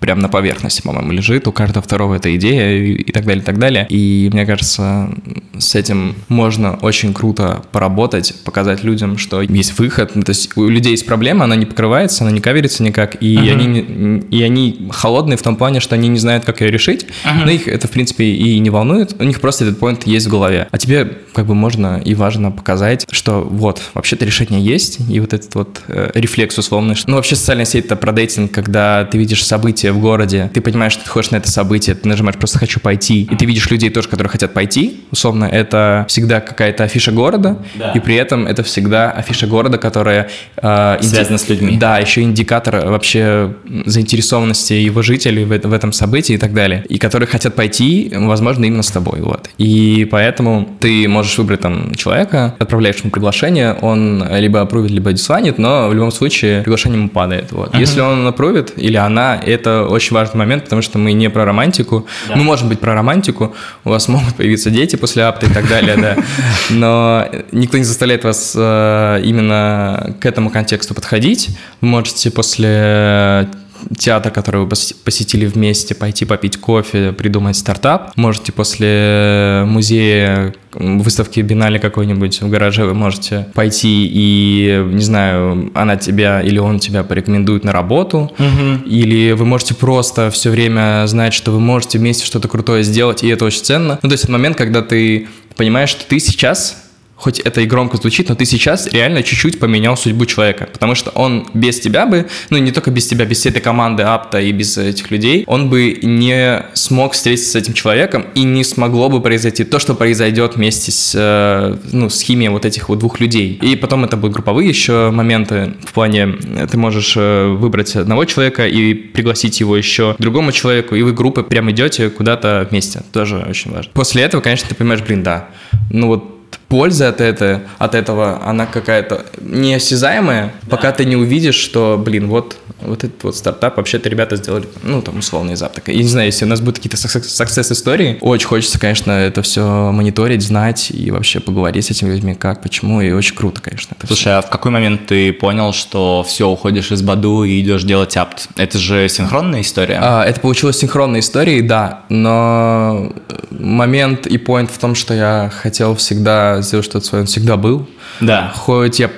прям на поверхности, по-моему, лежит. У каждого второго эта идея и, и так далее, и так далее. И мне кажется, с этим можно очень круто поработать, показать людям, что есть выход. То есть у людей есть проблема, она не покрывается, она не каверится никак, и, uh-huh. они, и они холодные в том плане, что они не знают, как ее решить, uh-huh. но их это, в принципе, и не волнует, у них просто этот поинт есть в голове. А тебе как бы можно и важно показать, что вот, вообще-то решение есть, и вот этот вот э, рефлекс условный. Ну, вообще социальная сеть — это про дейтинг, когда ты видишь события в городе, ты понимаешь, что ты хочешь на это событие, ты нажимаешь просто «хочу пойти», и ты видишь людей тоже, которые хотят пойти, условно, это всегда какая-то афиша города, да. и при этом это всегда афиша города, которая... Э, Связана с людьми. Да, еще индикатор вообще заинтересованности его жителей в, в этом событии и так далее, и которые хотят пойти, возможно, именно с тобой, вот. И поэтому ты можешь выбрать там человека, отправляешь ему приглашение, он либо опрувит, либо дисланит, но в любом случае приглашение ему падает, вот. Uh-huh. Если он опрувит или она, это очень важный момент, потому что мы не про романтику. Да. Мы можем быть про романтику, у вас могут появиться дети после апта и так далее, да. Но никто не заставляет вас э, именно к этому контексту подходить. Вы можете после театр, который вы посетили вместе, пойти попить кофе, придумать стартап. Можете после музея, выставки Бинале какой-нибудь в гараже вы можете пойти и, не знаю, она тебя или он тебя порекомендует на работу, угу. или вы можете просто все время знать, что вы можете вместе что-то крутое сделать, и это очень ценно. Ну, то есть это момент, когда ты понимаешь, что ты сейчас хоть это и громко звучит, но ты сейчас реально чуть-чуть поменял судьбу человека, потому что он без тебя бы, ну не только без тебя, без всей этой команды Апта и без этих людей, он бы не смог встретиться с этим человеком и не смогло бы произойти то, что произойдет вместе с, э, ну, с химией вот этих вот двух людей. И потом это будут групповые еще моменты в плане, ты можешь э, выбрать одного человека и пригласить его еще другому человеку, и вы группы прям идете куда-то вместе. Тоже очень важно. После этого, конечно, ты понимаешь, блин, да, ну вот польза от, это, от этого, она какая-то неосязаемая, да. пока ты не увидишь, что, блин, вот, вот этот вот стартап вообще-то ребята сделали, ну, там, условно, из Аптека. Я не знаю, если у нас будут какие-то success-истории, очень хочется, конечно, это все мониторить, знать и вообще поговорить с этими людьми, как, почему, и очень круто, конечно. Слушай, все. а в какой момент ты понял, что все, уходишь из Баду и идешь делать апт? Это же синхронная история? А, это получилось синхронной историей, да, но момент и point в том, что я хотел всегда сделать что-то свое, он всегда был. Да. Хоть я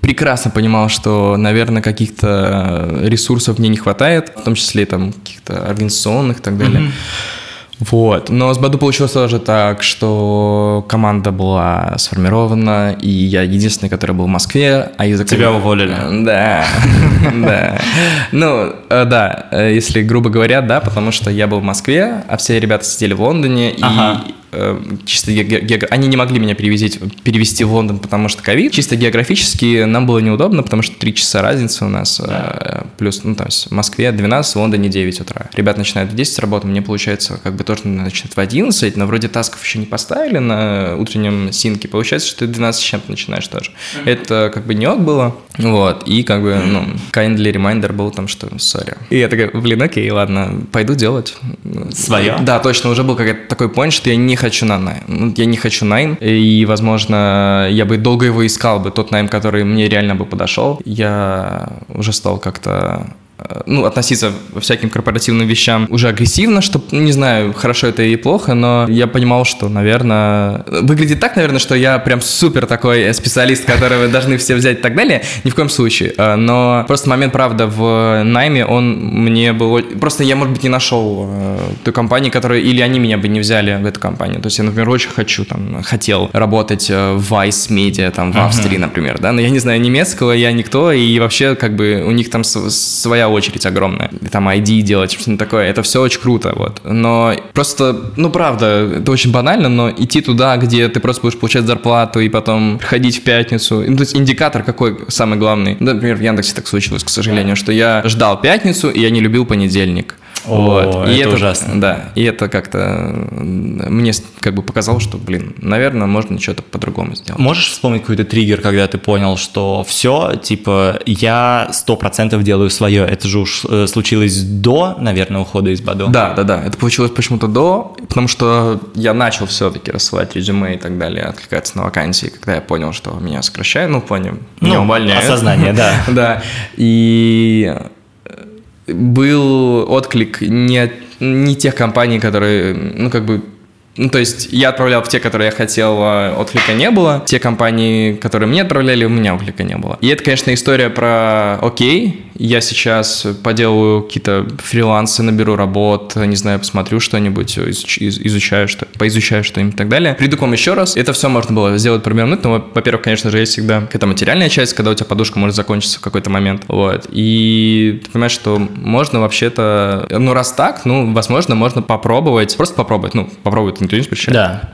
прекрасно понимал, что, наверное, каких-то ресурсов мне не хватает, в том числе там каких-то организационных и так далее. Mm-hmm. Вот. Но с Баду получилось тоже так, что команда была сформирована, и я единственный, который был в Москве, а язык... Тебя уволили. Да, да. Ну, э, да, э, если грубо говоря, да, потому что я был в Москве, а все ребята сидели в Лондоне, и чисто географически, они не могли меня перевезти, перевести в Лондон, потому что ковид. Чисто географически нам было неудобно, потому что три часа разницы у нас, да. Э, плюс, ну, то есть в Москве 12, в Лондоне 9 утра. Ребят начинают в 10 работать, мне получается, как бы тоже начинает в 11, но вроде тасков еще не поставили на утреннем синке, получается, что ты 12 с чем-то начинаешь тоже. Mm-hmm. Это как бы не ок было, вот, и как бы, ну, kindly reminder был там, что sorry. И я такой, блин, окей, ладно, пойду делать. Свое? Да, точно, уже был какой-то такой point, что я не хочу на найм. Ну, я не хочу найм, и, возможно, я бы долго его искал бы, тот найм, который мне реально бы подошел. Я уже стал как-то ну, относиться во всяким корпоративным вещам уже агрессивно, что, не знаю, хорошо это или плохо, но я понимал, что, наверное, выглядит так, наверное, что я прям супер такой специалист, которого должны все взять и так далее, ни в коем случае. Э, но просто момент, правда, в найме, он мне был... Просто я, может быть, не нашел э, той компании, которая... Или они меня бы не взяли в эту компанию. То есть я, например, очень хочу, там, хотел работать в Vice Media, там, в Австрии, например, да, но я не знаю немецкого, я никто, и вообще, как бы, у них там своя очередь огромная. Там ID делать, что-то такое. Это все очень круто, вот. Но просто, ну, правда, это очень банально, но идти туда, где ты просто будешь получать зарплату и потом приходить в пятницу. Ну, то есть индикатор какой самый главный? Например, в Яндексе так случилось, к сожалению, что я ждал пятницу, и я не любил понедельник. О, вот. и это, это ужасно. Да, и это как-то мне как бы показало, что, блин, наверное, можно что-то по-другому сделать. Можешь вспомнить какой-то триггер, когда ты понял, что все, типа, я сто процентов делаю свое. Это же уж э, случилось до, наверное, ухода из Бадо. Да, да, да. Это получилось почему-то до, потому что я начал все-таки рассылать резюме и так далее, откликаться на вакансии, когда я понял, что меня сокращают, ну, понял, меня ну, увольняют. Осознание, да. Да. И был отклик не, не тех компаний, которые, ну, как бы ну, то есть я отправлял в те, которые я хотел, а отклика не было. Те компании, которые мне отправляли, у меня отклика не было. И это, конечно, история про окей, я сейчас поделаю какие-то фрилансы, наберу работ, не знаю, посмотрю что-нибудь, изучаю, что, поизучаю что-нибудь и так далее. Приду к вам еще раз. Это все можно было сделать примерно. Ну, во-первых, конечно же, есть всегда какая-то материальная часть, когда у тебя подушка может закончиться в какой-то момент. Вот. И ты понимаешь, что можно вообще-то... Ну, раз так, ну, возможно, можно попробовать. Просто попробовать. Ну, попробовать никто не запрещает. Да.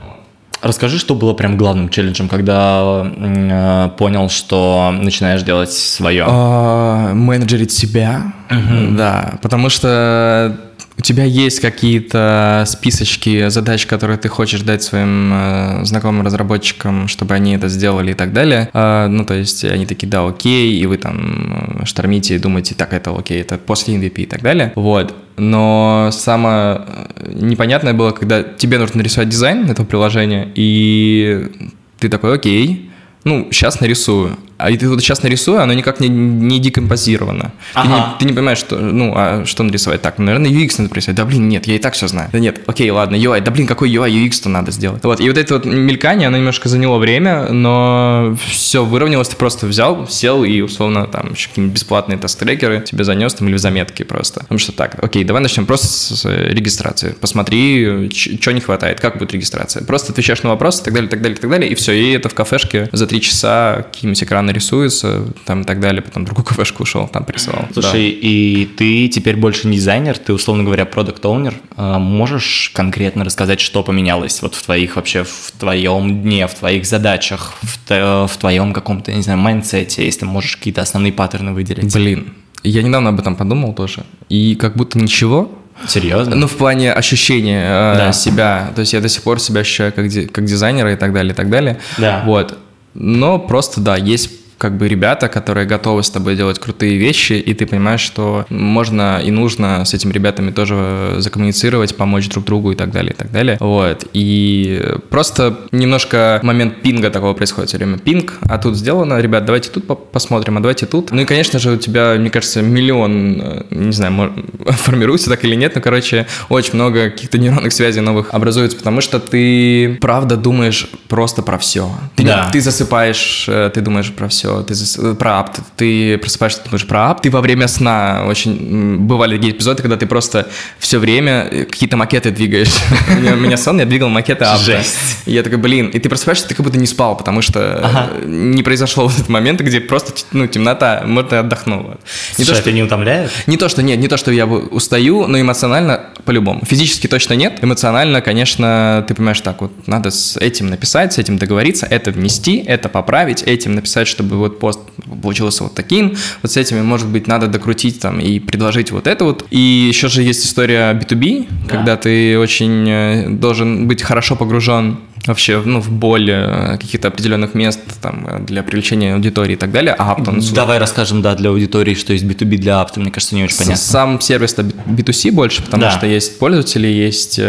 Расскажи, что было прям главным челленджем, когда э, понял, что начинаешь делать свое? А, менеджерить себя, да, потому что у тебя есть какие-то списочки задач, которые ты хочешь дать своим э, знакомым разработчикам, чтобы они это сделали и так далее. Э, ну, то есть они такие, да, окей, и вы там э, штормите и думаете, так, это окей, это после MVP и так далее. Вот. Но самое э, непонятное было, когда тебе нужно нарисовать дизайн этого приложения, и ты такой, окей, ну, сейчас нарисую. А и ты вот сейчас нарисую, оно никак не, не декомпозировано. Ты, не, Ага. ты не понимаешь, что, ну, а что нарисовать так? Ну, наверное, UX надо присовать. Да, блин, нет, я и так все знаю. Да нет, окей, ладно, UI. Да, блин, какой UI, UX-то надо сделать. Вот, и вот это вот мелькание, оно немножко заняло время, но все выровнялось, ты просто взял, сел и, условно, там, еще какие-нибудь бесплатные тест-трекеры тебе занес там или в заметки просто. Потому что так, окей, давай начнем просто с э, регистрации. Посмотри, что не хватает, как будет регистрация. Просто отвечаешь на вопросы и так далее, так далее, так далее, и все. И это в кафешке за три часа какие-нибудь экраны рисуются, там и так далее. Потом другую кафешку ушел, там присылал. Слушай, и ты теперь больше не дизайнер, ты, условно говоря, product owner Можешь конкретно рассказать, что поменялось вот в твоих вообще, в твоем дне, в твоих задачах, в, в твоем каком-то, не знаю, mindset е, если можешь какие-то основные паттерны выделить? Блин, я недавно об этом подумал тоже. И как будто ничего, Серьезно? Ну, в плане ощущения э, Да. себя. То есть я до сих пор себя ощущаю как, ди- как дизайнера и так далее, и так далее. Да. Вот. Но просто, да, есть как бы ребята, которые готовы с тобой делать крутые вещи, и ты понимаешь, что можно и нужно с этими ребятами тоже закоммуницировать, помочь друг другу и так далее, и так далее. Вот. И просто немножко момент пинга такого происходит все время. Пинг, а тут сделано, ребят, давайте тут по- посмотрим, а давайте тут. Ну и, конечно же, у тебя, мне кажется, миллион, э, не знаю, формируется так или нет, но, короче, очень много каких-то нейронных связей новых образуется, потому что ты, правда, думаешь просто про все. Ты, Да. ты засыпаешь, э, ты думаешь про все, ты зас- про ап, ты, просыпаешься, ты думаешь про ап, ты во время сна очень бывали такие эпизоды, когда ты просто все время э, какие-то макеты двигаешь. У меня- сон, я двигал макеты апта. Жесть. Я такой, блин, и ты просыпаешься, ты как будто не спал, потому что э, не произошло вот этот момент, где просто ну, темнота, может, ты отдохнул. Вот. Не то, что не утомляет? не то, что нет, не то, что я устаю, но эмоционально по-любому. Физически точно нет. Эмоционально, конечно, ты понимаешь, так вот, надо с этим написать, с этим договориться, это внести, это поправить, этим написать, чтобы вот пост получился вот таким, вот с этими, может быть, надо докрутить там и предложить вот это вот. И еще же есть история B2B, когда ты очень э, должен быть хорошо погружен вообще ну, в боль э, каких-то определенных мест там, э, для привлечения аудитории и так далее, а Apton Давай расскажем, да, для аудитории, что есть B2B для апта, мне кажется, не очень понятно. Сам сервис B2C больше, потому Да. что есть пользователи, есть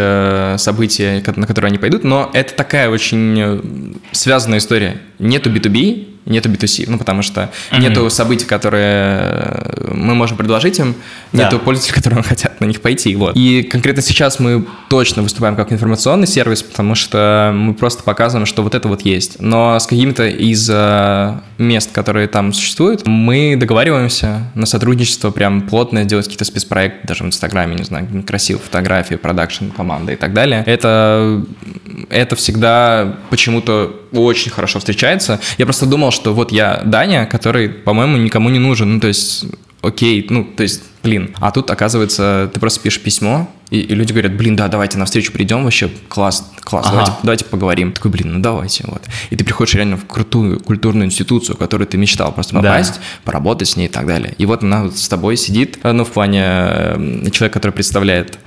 события, на которые они пойдут, но это такая очень связанная история. Нету B2B, нету B2C, ну потому что нету событий, которые э, мы можем предложить им, Да. нету пользователей, которые хотят на них пойти. Вот. И конкретно сейчас мы точно выступаем как информационный сервис, потому что мы просто показываем, что вот это вот есть. Но с какими-то из э, мест, которые там существуют, мы договариваемся на сотрудничество прям плотное, делать какие-то спецпроекты, даже в Инстаграме, не знаю, красивые фотографии, продакшн команды и так далее. Это, это всегда почему-то очень хорошо встречается. Я просто думал, что вот я Даня, который, по-моему, никому не нужен. Ну, то есть, окей, ну, то есть, блин. А тут, оказывается, ты просто пишешь письмо, и, и люди говорят, блин, да, давайте на встречу придем, вообще класс, класс, Ага. давайте, давайте поговорим. Такой, блин, ну давайте, вот. И ты приходишь реально в крутую культурную институцию, в которую ты мечтал просто Да. попасть, поработать с ней и так далее. И вот она вот с тобой сидит, ну, в плане э, человека, который представляет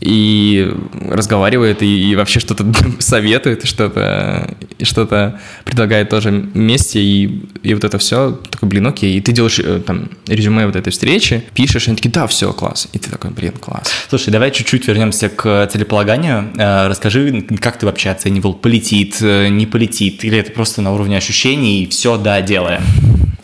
и разговаривает, и, и вообще что-то советует, что-то что-то предлагает тоже вместе, и, и вот это все, такой, блин, окей, и ты делаешь э, там резюме вот этой встречи, пишешь, и они такие, да, все, класс, и ты такой, блин, класс. Слушай, давай чуть-чуть вернемся к целеполаганию. Э, Расскажи, как ты вообще оценивал, полетит, э, не полетит, или это просто на уровне ощущений, и все, да, делаем.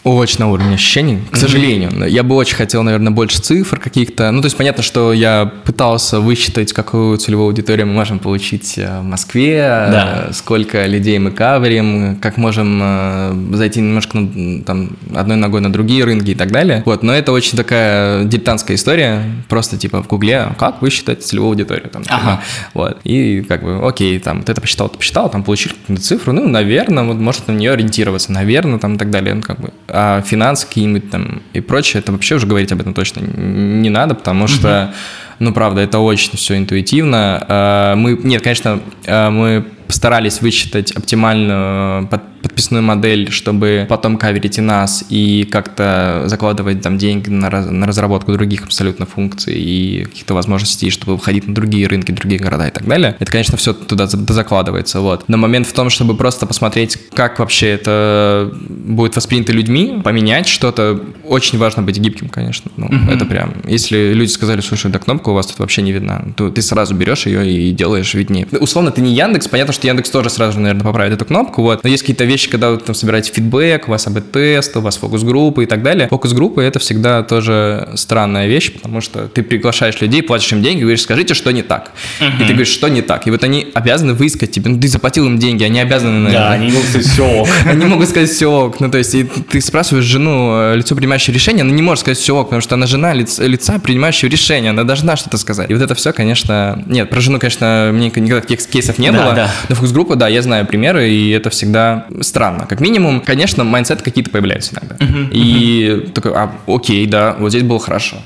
Очень на уровне ощущений, к сожалению. Я бы очень хотел, наверное, больше цифр каких-то. Ну, то есть понятно, что я пытался высчитать, какую целевую аудиторию мы можем получить э, в Москве, Да. сколько людей мы каверим, как можем э, зайти немножко ну, там, одной ногой на другие рынки и так далее. Вот, но это очень такая дилетантская история, просто типа в Гугле, как высчитать целевую аудиторию. Там, типа, Ага. вот. И как бы, окей, там, ты это посчитал, ты посчитал, там, какую-то цифру, ну, наверное, вот может на нее ориентироваться, наверное, там, и так далее, ну, как бы. А финансы какие-нибудь там и прочее, это вообще уже говорить об этом точно не надо, потому что, ну, правда, это очень все интуитивно. А, Мы, нет, конечно, а, мы постарались высчитать оптимальную под- подписную модель, чтобы потом каверить и нас, и как-то закладывать там деньги на, раз- на разработку других абсолютно функций и каких-то возможностей, чтобы выходить на другие рынки, другие города и так далее. Это, конечно, все туда за- закладывается, вот. Но момент в том, чтобы просто посмотреть, как вообще это будет воспринято людьми, поменять что-то, очень важно быть гибким, конечно. Ну, это прям, если люди сказали, слушай, да кнопка у вас тут вообще не видна, то ты сразу берешь ее и делаешь виднее. Условно, ты не Яндекс, понятно, что Яндекс тоже сразу же, наверное, поправит эту кнопку, вот. Но есть какие-то вещи, когда вы там собираете фидбэк, у вас АБ-тест, у вас фокус-группы и так далее. Фокус-группы — это всегда тоже странная вещь, потому что ты приглашаешь людей, платишь им деньги, говоришь, скажите, что не так. И ты говоришь, что не так. И вот они обязаны выискать тебе, ну ты заплатил им деньги, они обязаны... Да, они могут сказать, все ок. Они могут сказать все ок. Ну, то есть, и ты спрашиваешь жену, э, лицо принимающее решение, она не может сказать все ок, потому что она жена лица, принимающего решения, она должна что-то сказать. И вот это все, конечно... Нет, про жену, конечно, мне никогда таких кейсов не было. Но фокус-группа, да, я знаю примеры, и это всегда странно. Как минимум, конечно, майндсеты какие-то появляются иногда. И такой, а, окей, да, вот здесь было хорошо.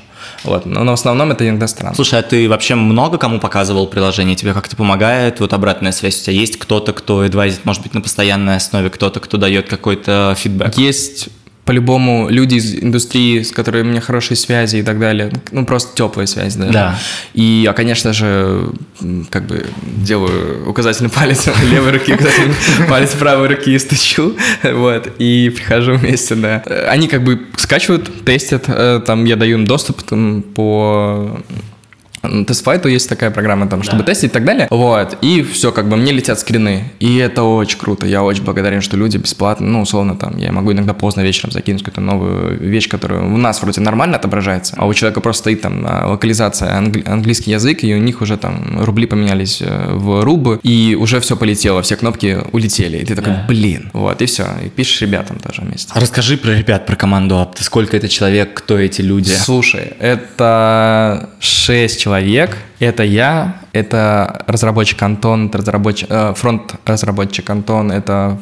Вот. Но, но в основном это иногда странно. Слушай, а ты вообще много кому показывал приложение? Тебе как-то помогает? Вот обратная связь у тебя есть? Кто-то, кто адвайзит, может быть, на постоянной основе, кто-то, кто дает какой-то фидбэк? Есть по-любому люди из индустрии, с которыми у меня хорошие связи и так далее. Ну, просто теплые связи даже. Да. И я, конечно же, как бы делаю указательный палец левой руки, указательный палец правой руки и стучу, вот, и прихожу вместе, да. Они как бы скачивают, тестят, э, там я даю им доступ там, по Тестфайту есть такая программа, там, чтобы тестить и так далее. Вот. И все, как бы мне летят скрины. И это очень круто. Я очень благодарен, что люди бесплатно, ну, условно, там, я могу иногда поздно вечером закинуть какую-то новую вещь, которая у нас вроде нормально отображается, а у человека просто стоит там а, локализация англи- английский язык, и у них уже там рубли поменялись э, в рубы, и уже все полетело, все кнопки улетели. И ты такой, Да. блин. Вот, и все. И пишешь ребятам тоже вместе. А Расскажи про ребят, про команду Апты. Сколько это человек, кто эти люди? Слушай, это шесть человек. Это я, это разработчик Антон, это разработчик, э, фронт-разработчик Антон, это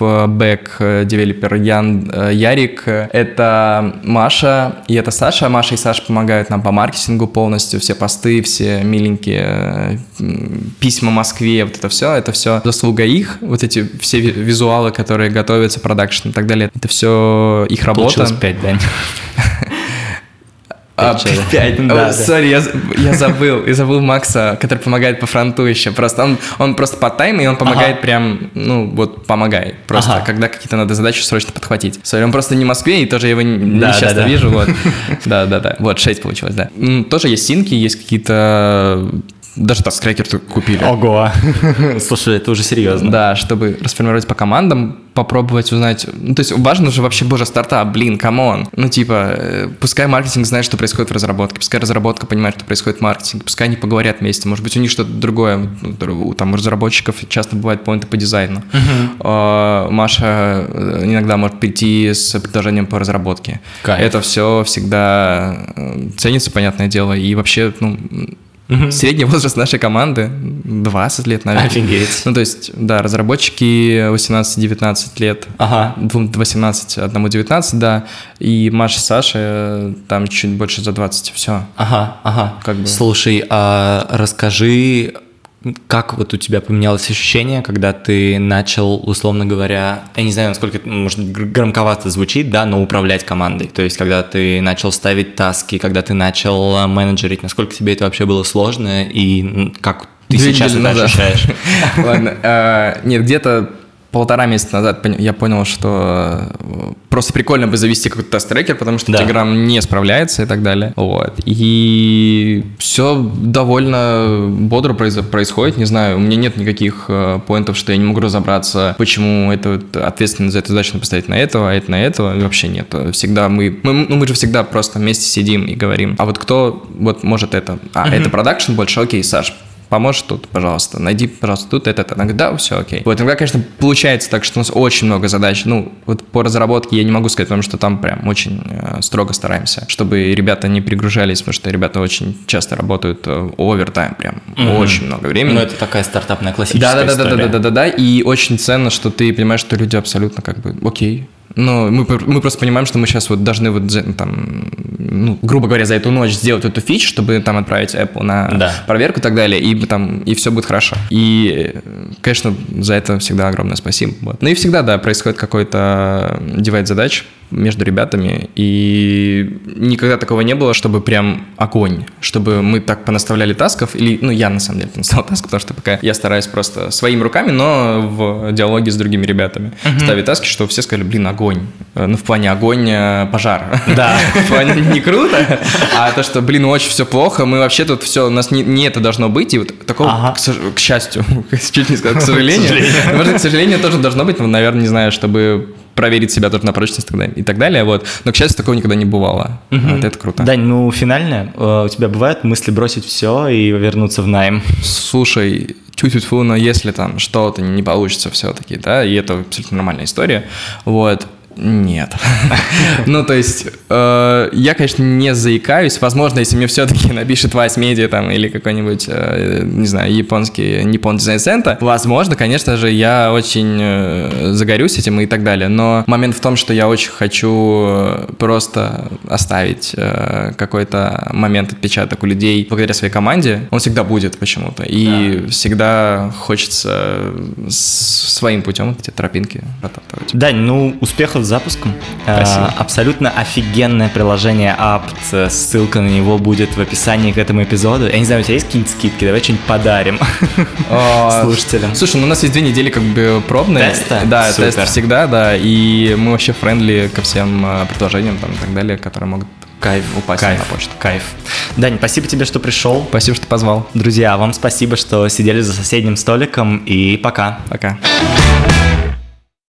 back developer Ян э, Ярик, это Маша и это Саша. Маша и Саша помогают нам по маркетингу полностью, все посты, все миленькие э, письма Москве, вот это все, это все заслуга их, вот эти все ви- визуалы, которые готовятся, продакшн и так далее, это все их работа. Получилось пять, да? А, Пять человек. пять. Да, О, да. Sorry, я, я забыл. Я забыл Макса, который помогает по фронту еще. Просто он, он просто part-time, и он помогает Ага. прям, ну, вот помогает. Просто, Ага. когда какие-то надо задачи срочно подхватить. Sorry, он просто не в Москве, и тоже его не, не Да, часто да, да. вижу. Вот. Да, да, да. Вот, шесть получилось, да. Тоже есть sync и, есть какие-то... Даже task tracker купили. Ого. Слушай, это уже серьезно. Да, чтобы расформировать по командам, попробовать узнать. Ну, то есть важно же вообще, боже, стартап, блин, come on. Ну, типа, э, пускай маркетинг знает, что происходит в разработке, пускай разработка понимает, что происходит в маркетинге, пускай они поговорят вместе, может быть, у них что-то другое. Ну, у- Там у разработчиков часто бывают point ы по дизайну. А, Маша э, иногда может прийти с предложением по разработке. Кайф. Это все всегда э, ценится, понятное дело, и вообще, ну, Средний возраст нашей команды 20 лет, наверное. Офигеть. Ну, то есть, да, разработчики 18-19 лет. Ага. Двум 18, одному 19, да. И Маша, Саша э, там чуть больше за 20. Все. Ага, ага. Как бы. Слушай, а расскажи, как вот у тебя поменялось ощущение, когда ты начал, условно говоря, я не знаю, насколько это, может, громковато звучит, да, но управлять командой. То есть, когда ты начал ставить таски, когда ты начал а, менеджерить, насколько тебе это вообще было сложно и как ты Две сейчас недели это назад. ощущаешь? Ладно. э, Нет, где-то полтора месяца назад я понял, что э, просто прикольно бы завести какой-то тест-трекер, потому что Да. Telegram не справляется и так далее. Вот. И все довольно бодро происходит. Не знаю, у меня нет никаких э, поинтов, что я не могу разобраться, почему это ответственность за эту задачу поставить на этого, а это на этого. Вообще нет. Всегда мы, мы, ну, мы же всегда просто вместе сидим и говорим. А вот кто вот может это? А, это продакшн больше? Окей, Саш, поможешь тут, пожалуйста, найди, пожалуйста, тут это, это. Она говорит, да, все окей. Вот иногда, конечно, получается так, что у нас очень много задач. Ну, вот по разработке я не могу сказать, потому что там прям очень э, строго стараемся, чтобы ребята не перегружались, потому что ребята очень часто работают э, овертайм, прям очень много времени. Ну, это такая стартапная классическая Да, да, да, да, история. да, да, да, да, и очень ценно, что ты понимаешь, что люди абсолютно как бы окей. Ну, мы, мы просто понимаем, что мы сейчас вот должны вот за- там, ну, грубо говоря, за эту ночь сделать эту фичу, чтобы там отправить Apple на Да. проверку и так далее, и там, и все будет хорошо. И, конечно, за это всегда огромное спасибо. Вот. Ну и всегда, да, происходит какой-то дивайд задач, между ребятами, и никогда такого не было, чтобы прям огонь, чтобы мы так понаставляли тасков, или, ну, я на самом деле наставлял тасков, потому что пока я стараюсь просто своими руками, но в диалоге с другими ребятами uh-huh. ставить таски, что все сказали, блин, огонь. Ну, в плане огонь, э, пожар. Да. В плане не круто, а то, что, блин, очень все плохо, мы вообще тут все, у нас не, не это должно быть, и вот такого, к, счастью, чуть не сказал, к сожалению, к сожалению, тоже должно быть, наверное, не знаю, чтобы проверить себя тоже на прочность и так далее, вот. Но, к счастью, такого никогда не бывало. Угу. Вот это круто. Дань, ну, финально, э, у тебя бывают мысли бросить все и вернуться в найм? Слушай, чуть-чуть фу, но если там что-то не получится все-таки, да, и это абсолютно нормальная история, вот, нет. ну, то есть, э, я, конечно, не заикаюсь. Возможно, если мне все-таки напишет Vice Media там или какой-нибудь, э, не знаю, японский Nippon Design Center, возможно, конечно же, я очень э, загорюсь этим и так далее. Но момент в том, что я очень хочу э, просто оставить э, какой-то момент отпечаток у людей благодаря своей команде, он всегда будет почему-то. И да. всегда хочется своим путем эти тропинки протаптывать. Дань, ну, успехов с запуском. Спасибо. А, абсолютно офигенное приложение Apt. Ссылка на него будет в описании к этому эпизоду. Я не знаю, у тебя есть какие-нибудь скидки? Давай что-нибудь подарим слушателям. Слушай, ну у нас есть две недели как бы пробные. Теста? Да, Супер. тест всегда, да. И мы вообще friendly ко всем а, предложениям там и так далее, которые могут Кайф. Упасть Кайф. на почту. Кайф. Дань, спасибо тебе, что пришел. Спасибо, что позвал. Друзья, вам спасибо, что сидели за соседним столиком. И пока. Пока.